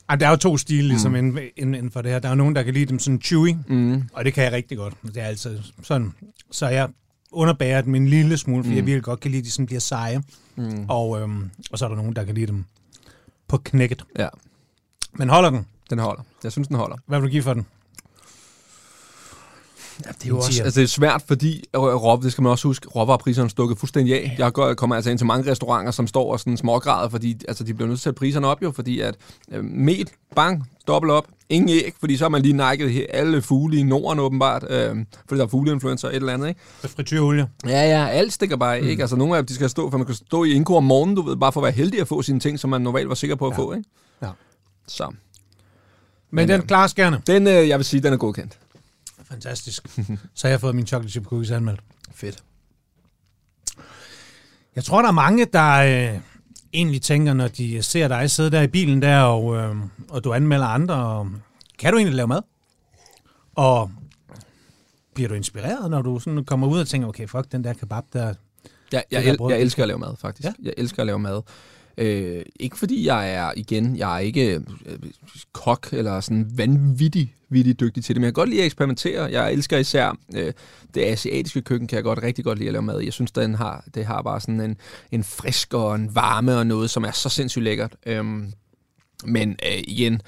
Ej, der er jo to stile ligesom mm. inden, inden, inden for det her. Der er jo nogen, der kan lide dem sådan chewy, Mm. og det kan jeg rigtig godt. Det er altså sådan. Så jeg underbærer dem en lille smule, fordi mm. jeg virkelig godt kan lide, at de sådan bliver seje. Mm. Og, øhm, og så er der nogen, der kan lide dem på knækket. Ja, Men holder den? den holder. Jeg synes, den holder. Hvad vil du give for den? Ja, det er jo også, altså det er svært, fordi øh, rå, det skal man også huske, råvarepriserne er stukket fuldstændig af. Jeg går, kommer altså ind til mange restauranter, som står og sådan smågrader, fordi altså, de bliver nødt til at sætte priserne op jo, fordi at øh, mel, bang, dobbelt op, ingen æg, fordi så har man lige nakket alle fugle i Norden åbenbart, øh, fordi der er fugleinfluencer og et eller andet, ikke? Frityrolie. Ja, ja, alt stikker bare, mm. ikke? Altså nogle af dem, de skal stå, for man kan stå i indko om morgenen, du ved, bare for at være heldig at få sine ting, som man normalt var sikker på at Ja. få, ikke? Ja. Så, Men, Men, den øh, klarer skærne. den, øh, jeg vil sige, den er godkendt. Fantastisk. Så har jeg fået min chocolate chip cookies anmeldt. Fedt. Jeg tror, der er mange, der øh, egentlig tænker, når de ser dig sidde der i bilen der, og, øh, og du anmelder andre, og, kan du egentlig lave mad? Og bliver du inspireret, når du sådan kommer ud og tænker, okay, fuck, den der kebab der, Ja, jeg, el- jeg elsker at lave mad, faktisk. Ja? Jeg elsker at lave mad. Øh, ikke fordi jeg er, igen, jeg er ikke øh, kok eller sådan vanvittig, vildt dygtig til det, men jeg kan godt lide at eksperimentere. Jeg elsker især øh, det asiatiske køkken, kan jeg godt rigtig godt lide at lave mad. Jeg synes, den har, det har bare sådan en, en frisk og en varme og noget, som er så sindssygt lækkert. Øhm, men øh, igen,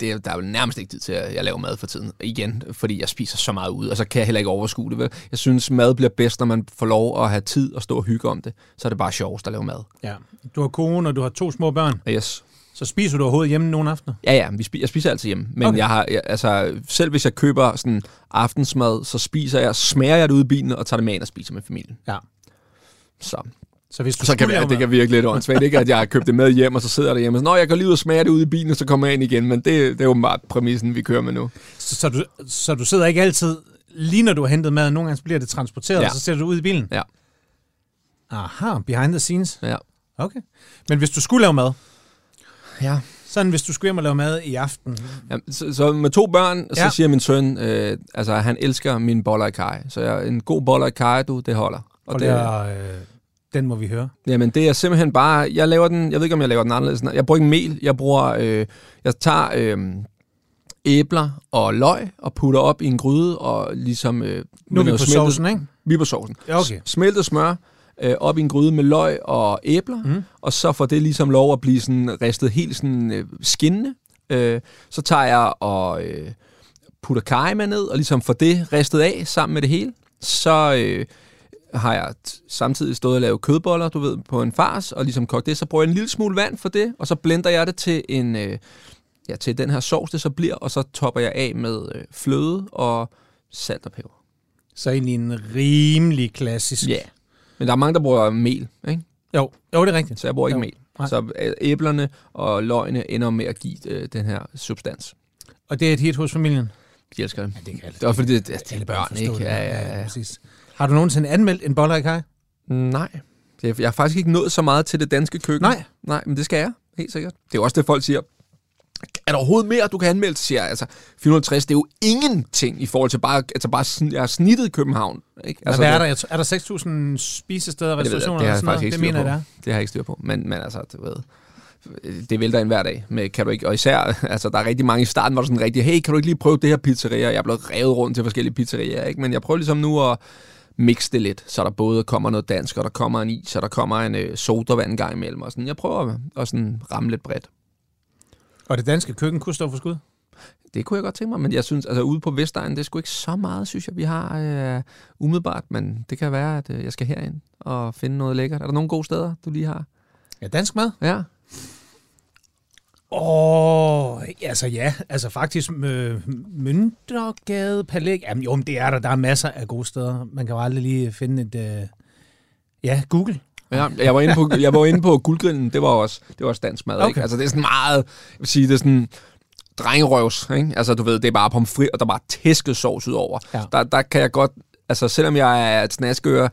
det, der er jo nærmest ikke tid til, at jeg laver mad for tiden. Igen, fordi jeg spiser så meget ud, og så kan jeg heller ikke overskue det. Vel? Jeg synes, mad bliver bedst, når man får lov at have tid og stå og hygge om det. Så er det bare sjovest at lave mad. Ja. Du har kone, og du har to små børn. Yes. Så spiser du overhovedet hjemme nogle aftener? Ja, ja, vi spi- jeg spiser altid hjemme. Men Okay. jeg har, jeg, altså, selv hvis jeg køber sådan aftensmad, så spiser jeg, smager jeg det ude i bilen og tager det med ind og spiser med familien. Ja. Så, Så hvis du så kan skulle det, kan virke lidt åndssvagt, ikke at jeg har købt det med hjem, og så sidder jeg derhjemme og så, Nå, jeg går lige ud og smager det ude i bilen, og så kommer jeg ind igen. Men det, det er jo bare præmissen, vi kører med nu. så, så, du, så du sidder ikke altid, lige når du har hentet mad, nogle gange så bliver det transporteret, Ja. og så sætter du ud i bilen? Ja. Aha, behind the scenes. Ja. Okay. Men hvis du skulle lave mad, Ja. sådan hvis du skulle hjem og lave mad i aften, Ja, så, så med to børn, så Ja. siger min søn, øh, altså han elsker mine boller i kaj. Så jeg, en god boller i kaj, du, det holder. og det er, øh, den må vi høre. Jamen, det er simpelthen bare... Jeg laver den... Jeg ved ikke, om jeg laver den anderledes. Jeg bruger ikke mel. Jeg bruger... Øh, jeg tager øh, æbler og løg og putter op i en gryde og ligesom... Øh, Nu er vi på smeltet- sovsen, ikke? Vi er på sovsen. Ja, okay. Smeltet smør øh, op i en gryde med løg og æbler, mm. og så får det ligesom lov at blive sådan ristet helt sådan øh, skinnende. Øh, så tager jeg og øh, putter med ned, og ligesom får det ristet af sammen med det hele. Så øh, har jeg samtidig stået og lavet kødboller, du ved, på en fars, og ligesom kogt det. Så bruger jeg en lille smule vand for det, og så blender jeg det til en... Øh, ja, til den her sovs, det så bliver, og så topper jeg af med øh, fløde og salt og peber. Så egentlig en rimelig klassisk. Ja. Men der er mange, der bruger mel, ikke? Jo, jo, det er rigtigt. Så jeg bruger ikke Jo. mel. Nej. Så øh, æblerne og løgene ender med at give øh, den her substans. Og det er et hit hos familien? De elsker det. Ja, det kan Det er fordi, det, det, det er alle børn, ikke? det. Ja, ja, ja. præcis. Har du nogensinde anmeldt en boller i kaj? Nej. Det- Jeg har faktisk ikke nået så meget til det danske køkken. Nej. Nej, men det skal jeg. Helt sikkert. Det er jo også det, folk siger. Er der overhovedet mere, du kan anmelde? Siger jeg, altså, 450, det er jo ingenting i forhold til bare, altså bare jeg har snittet København. Ikke? Altså, hvad er det, der? Er der 6.000 spisesteder det, restaurationer? det har og jeg sådan noget? Det mener jeg, der er. Det har jeg ikke styr på. Men, men altså, du ved, det vælter en hver dag. Med, kan du ikke, og især, altså, der er rigtig mange i starten, hvor du sådan rigtig, hey, kan du ikke lige prøve det her pizzeria? Jeg er blevet revet rundt til forskellige pizzerier, ikke? men jeg prøver ligesom nu at mixe det lidt, så der både kommer noget dansk, og der kommer en is, og der kommer en øh, sodavand en gang imellem. Og sådan. Jeg prøver at, at sådan ramme lidt bredt. Og det danske køkken kunne stå for skud? Det kunne jeg godt tænke mig, men jeg synes, altså ude på Vestegnen, det er sgu ikke så meget, synes jeg, vi har øh, umiddelbart, men det kan være, at øh, jeg skal herind og finde noget lækkert. Er der nogle gode steder, du lige har? Ja, dansk mad? Ja. Åh, altså ja, altså faktisk øh, Møntergade, Palæk, jamen jo, men det er der, der er masser af gode steder. Man kan jo aldrig lige finde et, øh, ja, Google. Ja, jeg var inde på, jeg var inde på guldgrillen, det var også, det var også dansk mad, okay. Ikke? Altså det er sådan meget, jeg vil sige, det er sådan drengerøvs, ikke? Altså du ved, det er bare pomfrit, og der er bare tæsket sovs ud over. Ja. Der, der kan jeg godt, altså selvom jeg er et snaskøre,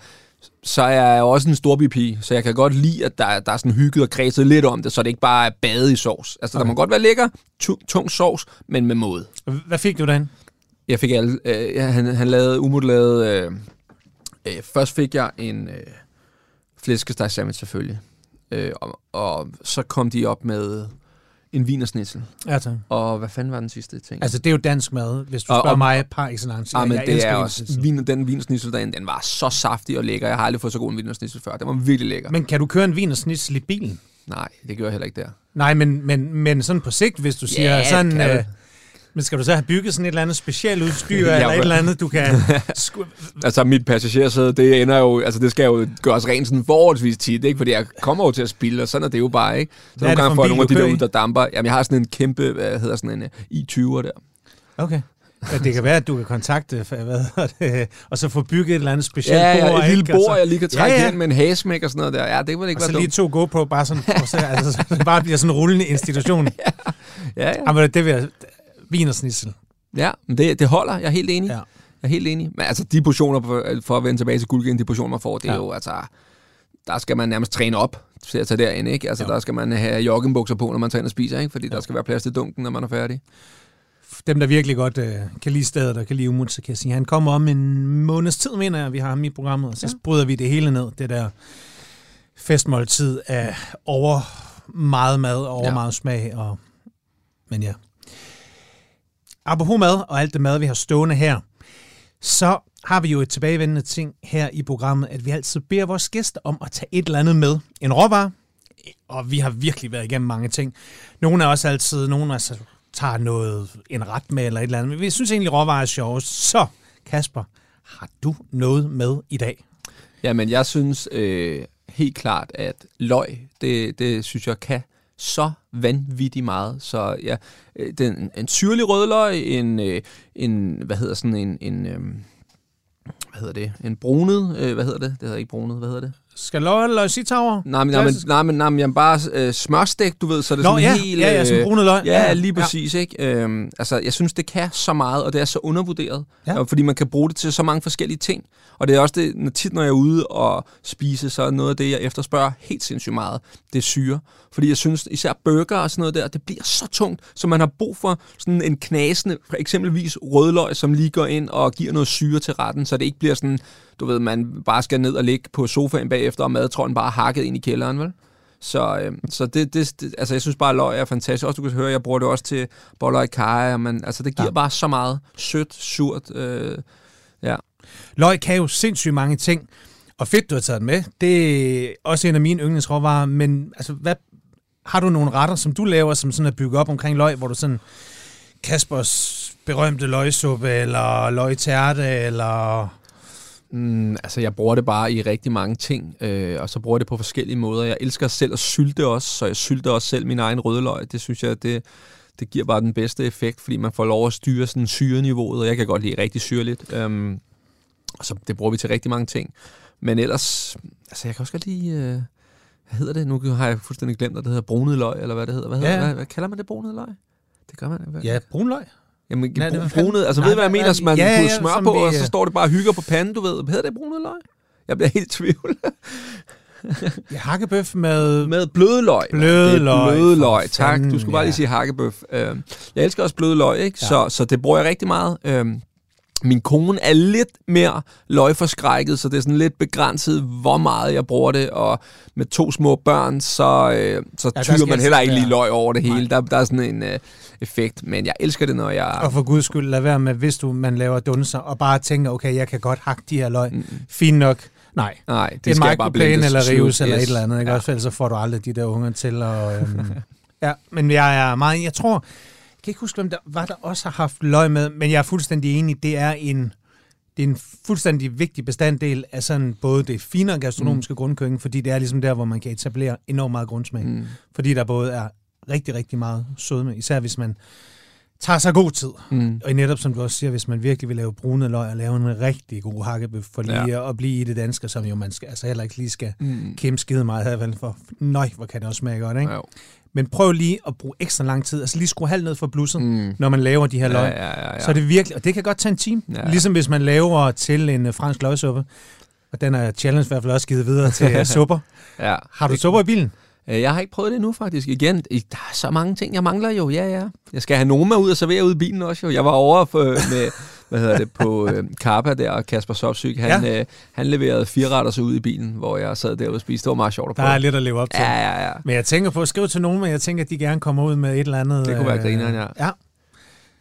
så er jeg jo også en storbypige, så jeg kan godt lide, at der, der er sådan hygget og kredset lidt om det, så det ikke bare er bade i sovs. Altså okay. der må godt være lækker, tung, tung sovs, men med måde. Hvad fik du derhen? Jeg fik alle, øh, han, han lavede, Umut lavede, øh, øh, først fik jeg en øh, flæskesteg sandwich selvfølgelig, øh, og, og så kom de op med en vinersnitzel. Ja, tak. Og hvad fanden var den sidste ting? Altså, det er jo dansk mad, hvis du Og- spørger og- mig par excellence. ah, men Jeg det er også, vin, den vinersnitzel derinde, den var så saftig og lækker. Jeg har aldrig fået så god en vinersnitzel før. Den var virkelig lækker. Men, kan du køre en vinersnitzel i bilen? Nej, det gør jeg heller ikke der. Nej, men, men, men sådan på sigt, hvis du siger Ja, sådan... Øh. Men skal du så have bygget sådan et eller andet specialudstyr, Ja, eller et eller andet, du kan... Altså, mit passagersæde, det ender jo, altså det skal jo gøres rent sådan forholdsvis tit, ikke? Fordi jeg kommer jo til at spille, og sådan er det jo bare, ikke? Så Hvad nogle gange får jeg nogle af de der ud, der damper. Jamen, jeg har sådan en kæmpe, hvad hedder sådan en uh, i20'er der. Okay. Ja, det kan være, at du kan kontakte, hvad hedder det, og så få bygget et eller andet specielt Ja, ja, bord. et lille bord, så- jeg lige kan trække Ja, ja, ja. ja. ind med en hagesmæk og sådan noget der. Ja, det kunne ikke Og så være lige dumt. to GoPro, bare sådan, så, altså, så det bare bliver sådan en rullende institution. ja. Ja, ja. Jamen, det vil jeg... Vinersnitzel. ja men det, det holder. Jeg er helt enig. Ja. Jeg er helt enig. Men altså, de portioner, for, for at vende tilbage til guldgen, de portioner, man får, det er Ja. jo altså... Der skal man nærmest træne op til at tage derind, ikke? Altså, Jo. der skal man have joggingbukser på, når man tager ind og spiser, ikke? Fordi der skal være plads til dunken, når man er færdig. Dem, der virkelig godt øh, kan lide stedet og kan lide Umut, så kan jeg sige, han kommer om en måneds tid, mener jeg, vi har ham i programmet, og så Ja. bryder vi det hele ned. Det der festmåltid af over meget mad og over ja. meget smag. Og, men ja. Apropos mad og alt det mad, vi har stående her, så har vi jo et tilbagevendende ting her i programmet, at vi altid beder vores gæster om at tage et eller andet med. En råvare, og vi har virkelig været igennem mange ting. Nogle er også altid, nogle altså tager noget, en ret med eller et eller andet. Men vi synes egentlig, råvarer er sjovest. Så, Kasper, har du noget med i dag? Jamen, jeg synes øh, helt klart, at løg, det, det synes jeg kan så vanvittigt meget. Så ja, øh, den, en syrlig rødløg, en, øh, en, hvad hedder sådan en, en øhm, hvad hedder det, en brunet, øh, hvad hedder det? Det hedder ikke brunet, hvad hedder det? Skal løg eller sitauer? Nej, men, nej, men, nej, men, nej, men jamen, bare øh, smørstik, du ved, så er det Nå, sådan ja, helt... ja, ja, sådan øh, brunet løg. Ja, lige præcis. Ja. Ikke? Øhm, altså, jeg synes, det kan så meget, og det er så undervurderet. Ja. Ja. Fordi man kan bruge det til så mange forskellige ting. Og det er også det, når tit når jeg er ude og spise, så er noget af det, jeg efterspørger helt sindssygt meget, det er syre. Fordi jeg synes, især burger og sådan noget der, det bliver så tungt, så man har brug for sådan en knasende, for eksempelvis rødløg, som lige går ind og giver noget syre til retten, så det ikke bliver sådan, du ved, man bare skal ned og ligge på sofaen bagefter, og madtrollen bare hakket ind i kælderen, vel? Så, øh, så det, det, det, altså jeg synes bare, at løg er fantastisk. Også du kan høre, jeg bruger det også til boller i kaj, men altså det giver ja. bare så meget sødt, surt. Øh, ja. Løg kan jo sindssygt mange ting, og fedt, du har taget den med. Det er også en af mine yndlingsråvarer, men altså, hvad, har du nogle retter, som du laver, som sådan er bygget op omkring løg, hvor du sådan Kaspers berømte løgsuppe, eller løgtærte, eller... Mm, altså jeg bruger det bare i rigtig mange ting, øh, og så bruger jeg det på forskellige måder. Jeg elsker selv at sylte også, så jeg sylter også selv min egen rødløg. Det synes jeg, det, det giver bare den bedste effekt, fordi man får lov at styre sådan syreniveauet, og jeg kan godt lide rigtig syrligt. Øhm, så det bruger vi til rigtig mange ting. Men ellers, altså jeg kan også godt lide, øh, hvad hedder det? Nu har jeg fuldstændig glemt, at det hedder brunet løg, eller hvad det hedder. Hvad, hedder, Ja. hvad, hvad kalder man det brunet løg? Det gør man. Hvad? Ja, brunløg. Jamen, Nej, det brunet, altså Nej, ved du, hvad jeg mener? Så man ja, ja, ja, smør som på, vi, og så står det bare og hygger på panden, du ved. Hedder det brunet løg? Jeg bliver helt i tvivl. Ja, hakkebøf med... Med bløde løg. Bløde Det er løg, Bløde for løg, tak. Du skulle bare ja. lige sige hakkebøf. Øh, Jeg elsker også bløde løg, ikke? Ja. Så, så det bruger jeg rigtig meget. Min kone er lidt mere løgforskrækket, så det er sådan lidt begrænset, hvor meget jeg bruger det. Og med to små børn, så, øh, så Ja, tyrer man heller ikke lige løg over det hele. Nej. Der, der er sådan en øh, effekt, men jeg elsker det, når jeg... Og for guds skyld, lad være med, hvis du man laver dunser, og bare tænker, okay, jeg kan godt hakke de her løg. Mm. Fint nok. Nej, Nej, det det skal bare blendes eller slut. rives eller Yes. et eller andet, ikke? Ja. Også, ellers så får du aldrig de der unger til. Og, øhm, ja, men jeg er meget, jeg tror, kan ikke huske, hvem der var, der også har haft løg med, men jeg er fuldstændig enig, det er en, det er en fuldstændig vigtig bestanddel af sådan både det finere gastronomiske mm. grundkøkken, fordi det er ligesom der, hvor man kan etablere enormt meget grundsmag. Mm. Fordi der både er rigtig, rigtig meget sødme, især hvis man tager sig god tid. Mm. Og netop som du også siger, hvis man virkelig vil lave brune løg og lave en rigtig god hakkebøf for lige ja. at blive i det danske, som jo man skal, altså heller ikke lige skal Mm. kæmpe skide meget her, vel, for nøj, hvor kan det også smage godt, ikke? Ja. jo. Men prøv lige at bruge ekstra lang tid, altså lige skrue halvt ned for blusset, mm. Når man laver de her løg. Ja, ja, ja, ja. Så er det virkelig, og det kan godt tage en time, ja. Ja. ligesom hvis man laver til en øh, fransk løgsuppe. Og den er challenge i hvert fald også givet videre til øh, supper. ja. Har du supper i bilen? Øh, Jeg har ikke prøvet det endnu, faktisk. Igen, der er så mange ting, jeg mangler jo. Ja, ja. Jeg skal have Noma ud og servere ud i bilen også. Jo. Jeg var over for, med, hvad hedder det, på øh, Karpa der, og Kasper Sopsyk. Han, ja. øh, han leverede fire retter så ud i bilen, hvor jeg sad derude og spiste. Det var meget sjovt at Der prøve. er lidt at leve op til. Ja, ja, ja. Men jeg tænker på at skrive til nogen, men jeg tænker, at de gerne kommer ud med et eller andet. Det kunne være øh, grineren, ja. ja.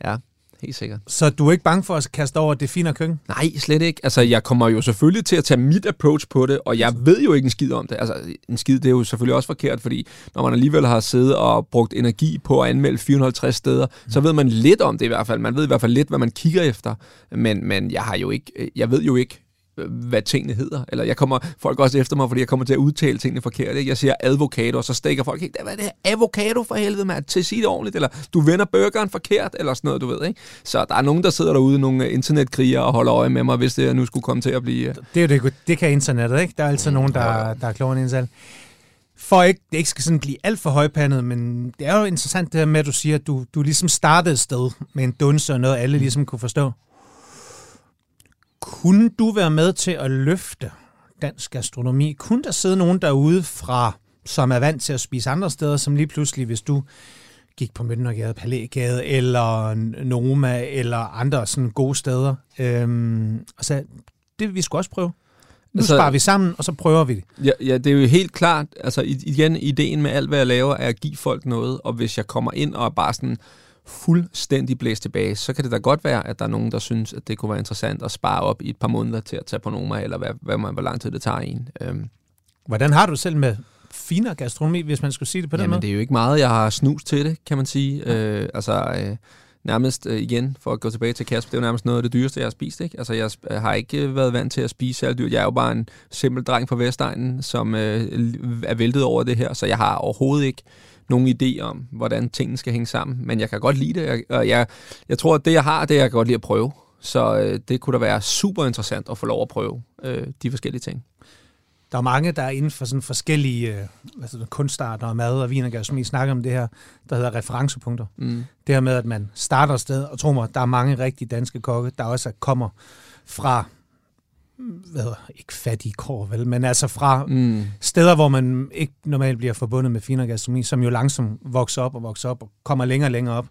Ja, helt sikkert. Så du er ikke bange for at kaste over det fine køkken? Nej, slet ikke. Altså, jeg kommer jo selvfølgelig til at tage mit approach på det, og jeg ved jo ikke en skid om det. Altså, en skid, det er jo selvfølgelig også forkert, fordi når man alligevel har siddet og brugt energi på at anmelde 450 steder, mm. så ved man lidt om det i hvert fald. Man ved i hvert fald lidt, hvad man kigger efter. Men, men jeg har jo ikke, jeg ved jo ikke, hvad tingene hedder. Eller jeg kommer, folk også efter mig, fordi jeg kommer til at udtale tingene forkert. Ikke? Jeg siger avocado, og så stikker folk helt, hvad er det her? Avocado for helvede, mand, til at sige det ordentligt, eller du vender burgeren forkert, eller sådan noget, du ved. Ikke? Så der er nogen, der sidder derude, nogle internetkrigere, og holder øje med mig, hvis det nu skulle komme til at blive... øh, Det, er det, det kan internettet, ikke? Der er altid nogen, der, der er klogere end en selv. For ikke, det ikke skal sådan blive alt for højpandet, men det er jo interessant det her med, at du siger, at du, du ligesom startede et sted med en dunse og noget, alle ligesom kunne forstå. Kunne du være med til at løfte dansk gastronomi? Kunne der sidde nogen derude fra, som er vant til at spise andre steder, som lige pludselig, hvis du gik på Møntergade, Palægade, eller Noma, eller andre sådan gode steder, øhm, og sagde, det vil vi skulle også prøve. Nu altså, sparer vi sammen, og så prøver vi det. Ja, ja, det er jo helt klart, altså igen, ideen med alt, hvad jeg laver, er at give folk noget, og hvis jeg kommer ind og er bare sådan fuldstændig blæst tilbage, så kan det da godt være, at der er nogen, der synes, at det kunne være interessant at spare op i et par måneder til at tage på Noma, eller hvad, hvad man, hvor lang tid det tager en. Øhm. Hvordan har du selv med finere gastronomi, hvis man skulle sige det på den Jamen, måde? det er jo ikke meget, jeg har snus til det, kan man sige. Øh, altså, øh, nærmest øh, igen, for at gå tilbage til Kasper, det er jo nærmest noget af det dyreste, jeg har spist. Ikke? Altså, jeg har ikke været vant til at spise alt dyrt. Jeg er jo bare en simpel dreng fra Vestegnen, som øh, er væltet over det her, så jeg har overhovedet ikke nogen idé om, hvordan tingene skal hænge sammen. Men jeg kan godt lide det, jeg, og jeg, jeg tror, at det, jeg har, det er, jeg kan godt lide at prøve. Så øh, det kunne da være super interessant at få lov at prøve øh, de forskellige ting. Der er mange, der er inden for sådan forskellige øh, altså kunstarter og mad og vin og gastronomi snakker om det her, der hedder referencepunkter. Mm. Det her med, at man starter et sted, og tror mig, der er mange rigtige danske kokke, der også kommer fra hvad hedder, ikke fattige kår, vel, men altså fra mm. steder, hvor man ikke normalt bliver forbundet med finere gastronomi, som jo langsomt vokser op og vokser op og kommer længere og længere op.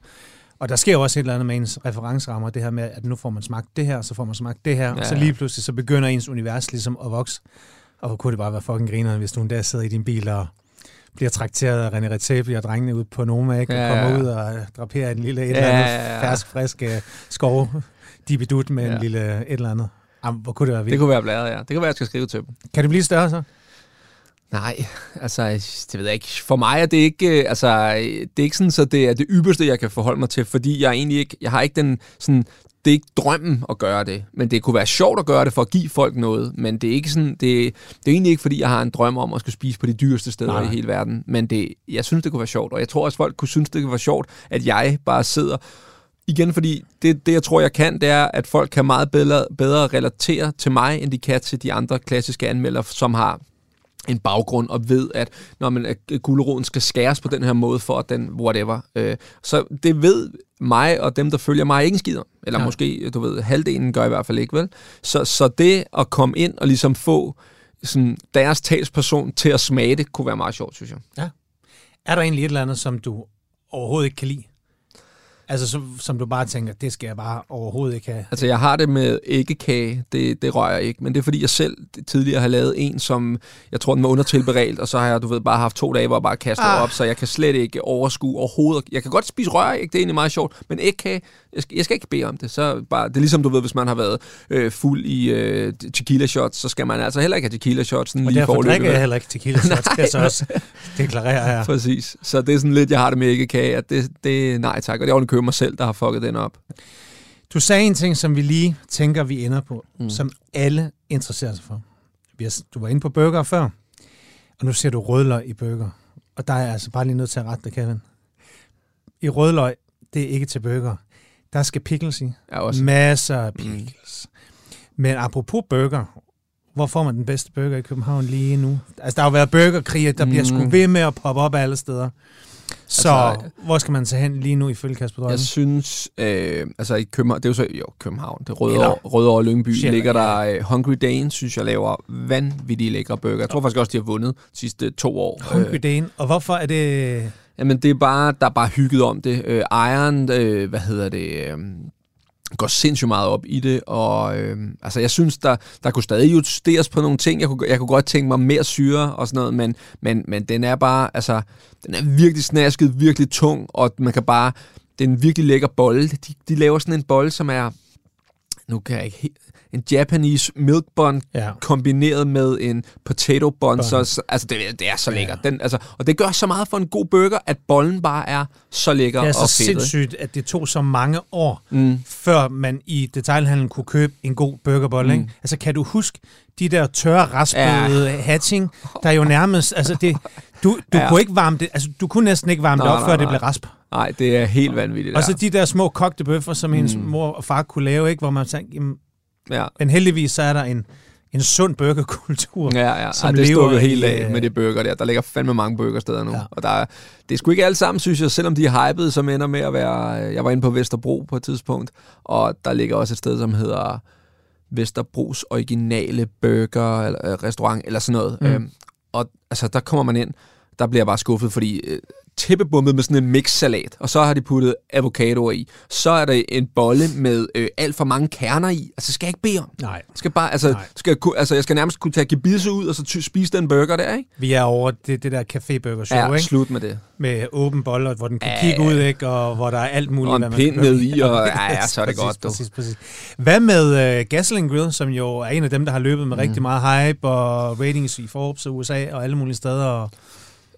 Og der sker jo også et eller andet med ens referencerammer, det her med, at nu får man smagt det her, så får man smagt det her, ja, og så lige pludselig så begynder ens univers ligesom at vokse. Og hvor kunne det bare være fucking griner, hvis du der sidder i din bil og bliver trakteret af René Retable og drengene ud på Noma, ikke? og ja, kommer ud og draperer en lille et ja, eller andet ja, ja. fersk, frisk uh, skov, dibidut med ja. en lille et eller andet. Jamen, hvor kunne det være vildt. Det kunne være blæret, ja. Det kunne være, at jeg skal skrive til dem. Kan det blive større så? Nej, altså, det ved jeg ikke. For mig er det ikke, øh, altså, det er ikke sådan, så det er det ypperste, jeg kan forholde mig til, fordi jeg egentlig ikke, jeg har ikke den sådan det er ikke drømmen at gøre det, men det kunne være sjovt at gøre det for at give folk noget, men det er ikke sådan, det, det er egentlig ikke, fordi jeg har en drøm om at skulle spise på de dyreste steder Nej. i hele verden, men det, jeg synes, det kunne være sjovt, og jeg tror også, folk kunne synes, det kunne være sjovt, at jeg bare sidder igen, fordi det, det, jeg tror, jeg kan, det er, at folk kan meget bedre, bedre relatere til mig, end de kan til de andre klassiske anmeldere, som har en baggrund og ved, at når man guleroden skal skæres på den her måde for at den whatever. Øh, så det ved mig og dem, der følger mig, ikke en skid Eller ja. måske, du ved, halvdelen gør i hvert fald ikke, vel? Så, så det at komme ind og ligesom få sådan, deres talsperson til at smage det, kunne være meget sjovt, synes jeg. Ja. Er der egentlig et eller andet, som du overhovedet ikke kan lide? Altså, som, som du bare tænker, det skal jeg bare overhovedet ikke have. Altså, jeg har det med æggekage, det, det rører jeg ikke, men det er fordi, jeg selv tidligere har lavet en, som jeg tror, den var undertilberedt, og så har jeg, du ved, bare haft to dage, hvor jeg bare kaster ah. op, så jeg kan slet ikke overskue overhovedet. Jeg kan godt spise røræg, det er egentlig meget sjovt, men æggekage, jeg skal, jeg skal ikke bede om det. Så bare, det er ligesom, du ved, hvis man har været øh, fuld i øh, tequila shots, så skal man altså heller ikke have tequila shots. Sådan og lige derfor drikker jeg heller ikke tequila shots, kan jeg så også deklarere her. Præcis. Så det er sådan lidt, jeg har det med æggekage, at det, det nej tak, og det er købe mig selv, der har fucket den op. Du sagde en ting, som vi lige tænker, vi ender på, mm. som alle interesserer sig for. Du var inde på burger før, og nu ser du rødløg i burger. Og der er jeg altså bare lige nødt til at rette dig, Kevin. I rødløg, det er ikke til burger. Der skal pickles i. Ja, også. Masser af mm. pickles. Mm. Men apropos burger, hvor får man den bedste burger i København lige nu? Altså, der har jo været burgerkrig, der mm. bliver sgu ved med at poppe op alle steder. Så altså, hvor skal man tage hen lige nu ifølge Kasper Drømme? Jeg synes, øh, altså i København, det er jo så, jo, København, det Rødovre, Rødovre Lyngby, Sjælland, ligger der uh, Hungry Dane, synes jeg laver vanvittige lækre burger. Jeg tror faktisk også, de har vundet de sidste to år. Hungry øh, Dane, og hvorfor er det... Jamen, det er bare, der er bare hygget om det. Øh, ejeren, øh, hvad hedder det... Øh, går sindssygt meget op i det, og øh, altså jeg synes, der, der kunne stadig justeres på nogle ting. Jeg kunne, jeg kunne godt tænke mig mere syre og sådan noget, men, men, men den er bare, altså, den er virkelig snasket, virkelig tung, og man kan bare, det er en virkelig lækker bolle. De, de laver sådan en bolle, som er, nu kan jeg ikke en Japanese milk bun ja. kombineret med en potato bun. bun. Så, altså, det, det er så lækkert. Ja. Den, altså, og det gør så meget for en god burger, at bollen bare er så lækker og fedt. Det er så sindssygt, at det tog så mange år, mm. før man i detailhandlen kunne købe en god burgerbolle. Mm. Ikke? Altså, kan du huske de der tørre, raspede ja. hatching, der er jo nærmest... Altså, det, du, du, ja. kunne ikke varme det, altså, du kunne næsten ikke varme nej, det op, nej, før nej. det blev rasp. Nej, det er helt vanvittigt. Og så de der små kogte bøffer, som hendes mm. mor og far kunne lave, ikke, hvor man tænkte, jamen, Ja. Men heldigvis så er der en, en sund burgerkultur, ja, ja. som ja, det lever jo helt af øh, med de burger der. Der ligger fandme mange burgersteder nu. Ja. Og der er, det er sgu ikke alle sammen, synes jeg, selvom de er hypede, som ender med at være... Øh, jeg var inde på Vesterbro på et tidspunkt, og der ligger også et sted, som hedder Vesterbros originale burger eller, øh, restaurant, eller sådan noget. Mm. Øhm, og altså, der kommer man ind, der bliver jeg bare skuffet, fordi øh, tæppebommet med sådan en mix-salat, og så har de puttet avocadoer i. Så er der en bolle med øh, alt for mange kerner i. Altså, skal jeg ikke bede om. Nej. Jeg skal bare, altså, Nej. skal jeg, altså, jeg skal nærmest kunne tage gebidse ud, og så ty- spise den burger der, ikke? Vi er over det, det der café show, Ja, ikke? slut med det. Med åben bold, hvor den kan Ja. kigge ud, ikke? Og hvor der er alt muligt. Og en pind ned i, og- ja, ja, så er det præcis, godt, du. Præcis, præcis. Hvad med uh, Gasoline Grill, som jo er en af dem, der har løbet med mm. rigtig meget hype og ratings i Forbes og USA og alle mulige steder? Og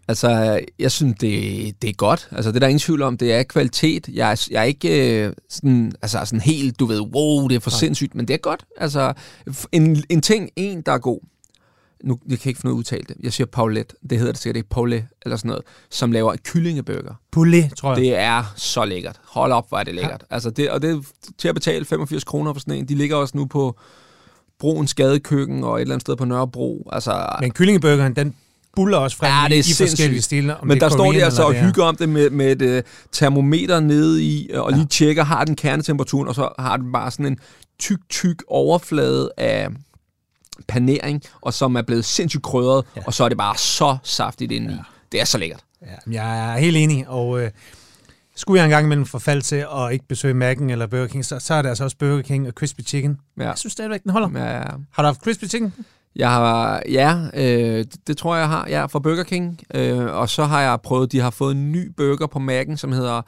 Altså, jeg synes, det, det er godt. Altså, det er der ingen tvivl om. Det er kvalitet. Jeg er, jeg er ikke øh, sådan, altså, sådan helt, du ved, wow, det er for Nej. sindssygt, men det er godt. Altså, en, en ting, en, der er god. Nu, jeg kan ikke finde ud af at udtale det. Jeg siger Paulette. Det hedder det sikkert ikke. Paulette eller sådan noget. Som laver kyllingeburger. poulet, tror jeg. Det er så lækkert. Hold op, hvor er det lækkert. Altså, det, og det er til at betale 85 kroner for sådan en. De ligger også nu på Broens Gadekøkken og et eller andet sted på Nørrebro. Altså, Men kyllingeburgeren, den buller også frem Ja, det er i, sindssygt. forskellige stile. Men er der står de altså og er- hygger om det med, med et uh, termometer nede i, og lige tjekker, har den kernetemperaturen, og så har den bare sådan en tyk, tyk overflade af panering, og som er blevet sindssygt krydret, ja. og så er det bare så saftigt indeni. Ja. Det er så lækkert. Ja, jeg er helt enig, og øh, skulle jeg engang imellem forfalde til at ikke besøge Mac'en eller Burger King, så, så er det altså også Burger King og Crispy Chicken. Ja. Jeg synes stadigvæk, den holder. Ja, ja. Har du haft Crispy Chicken? Jeg har, ja, øh, det, tror jeg, jeg har, ja, fra Burger King. Øh, og så har jeg prøvet, de har fået en ny burger på Mac'en, som hedder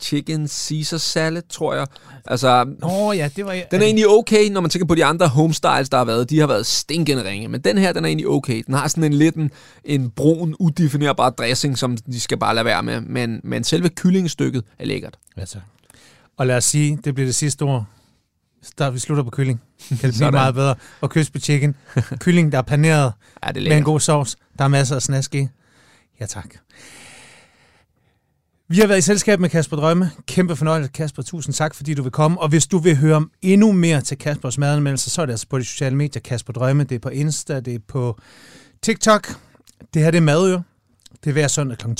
Chicken Caesar Salad, tror jeg. Altså, Nå ja, det var... Den er egentlig okay, når man tænker på de andre homestyles, der har været. De har været stinkende ringe, men den her, den er egentlig okay. Den har sådan en lidt en, en brun, udefinerbar dressing, som de skal bare lade være med. Men, men selve kyllingestykket er lækkert. Ja, tak. Og lad os sige, det bliver det sidste ord. Der, vi slutter på kylling. Kan det blive meget bedre? Og crispy chicken. Kylling, der er paneret Ja, det er med en god sovs. Der er masser af snask i. Ja, tak. Vi har været i selskab med Kasper Drømme. Kæmpe fornøjelse, Kasper. Tusind tak, fordi du vil komme. Og hvis du vil høre endnu mere til Kaspers madanmeldelser, så er det altså på de sociale medier. Kasper Drømme, det er på Insta, det er på TikTok. Det her det er Madøre. Det er hver søndag kl. 12.10.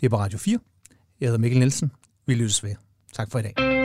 Det er på Radio 4. Jeg hedder Mikkel Nielsen. Vi lyttes ved. Tak for i dag.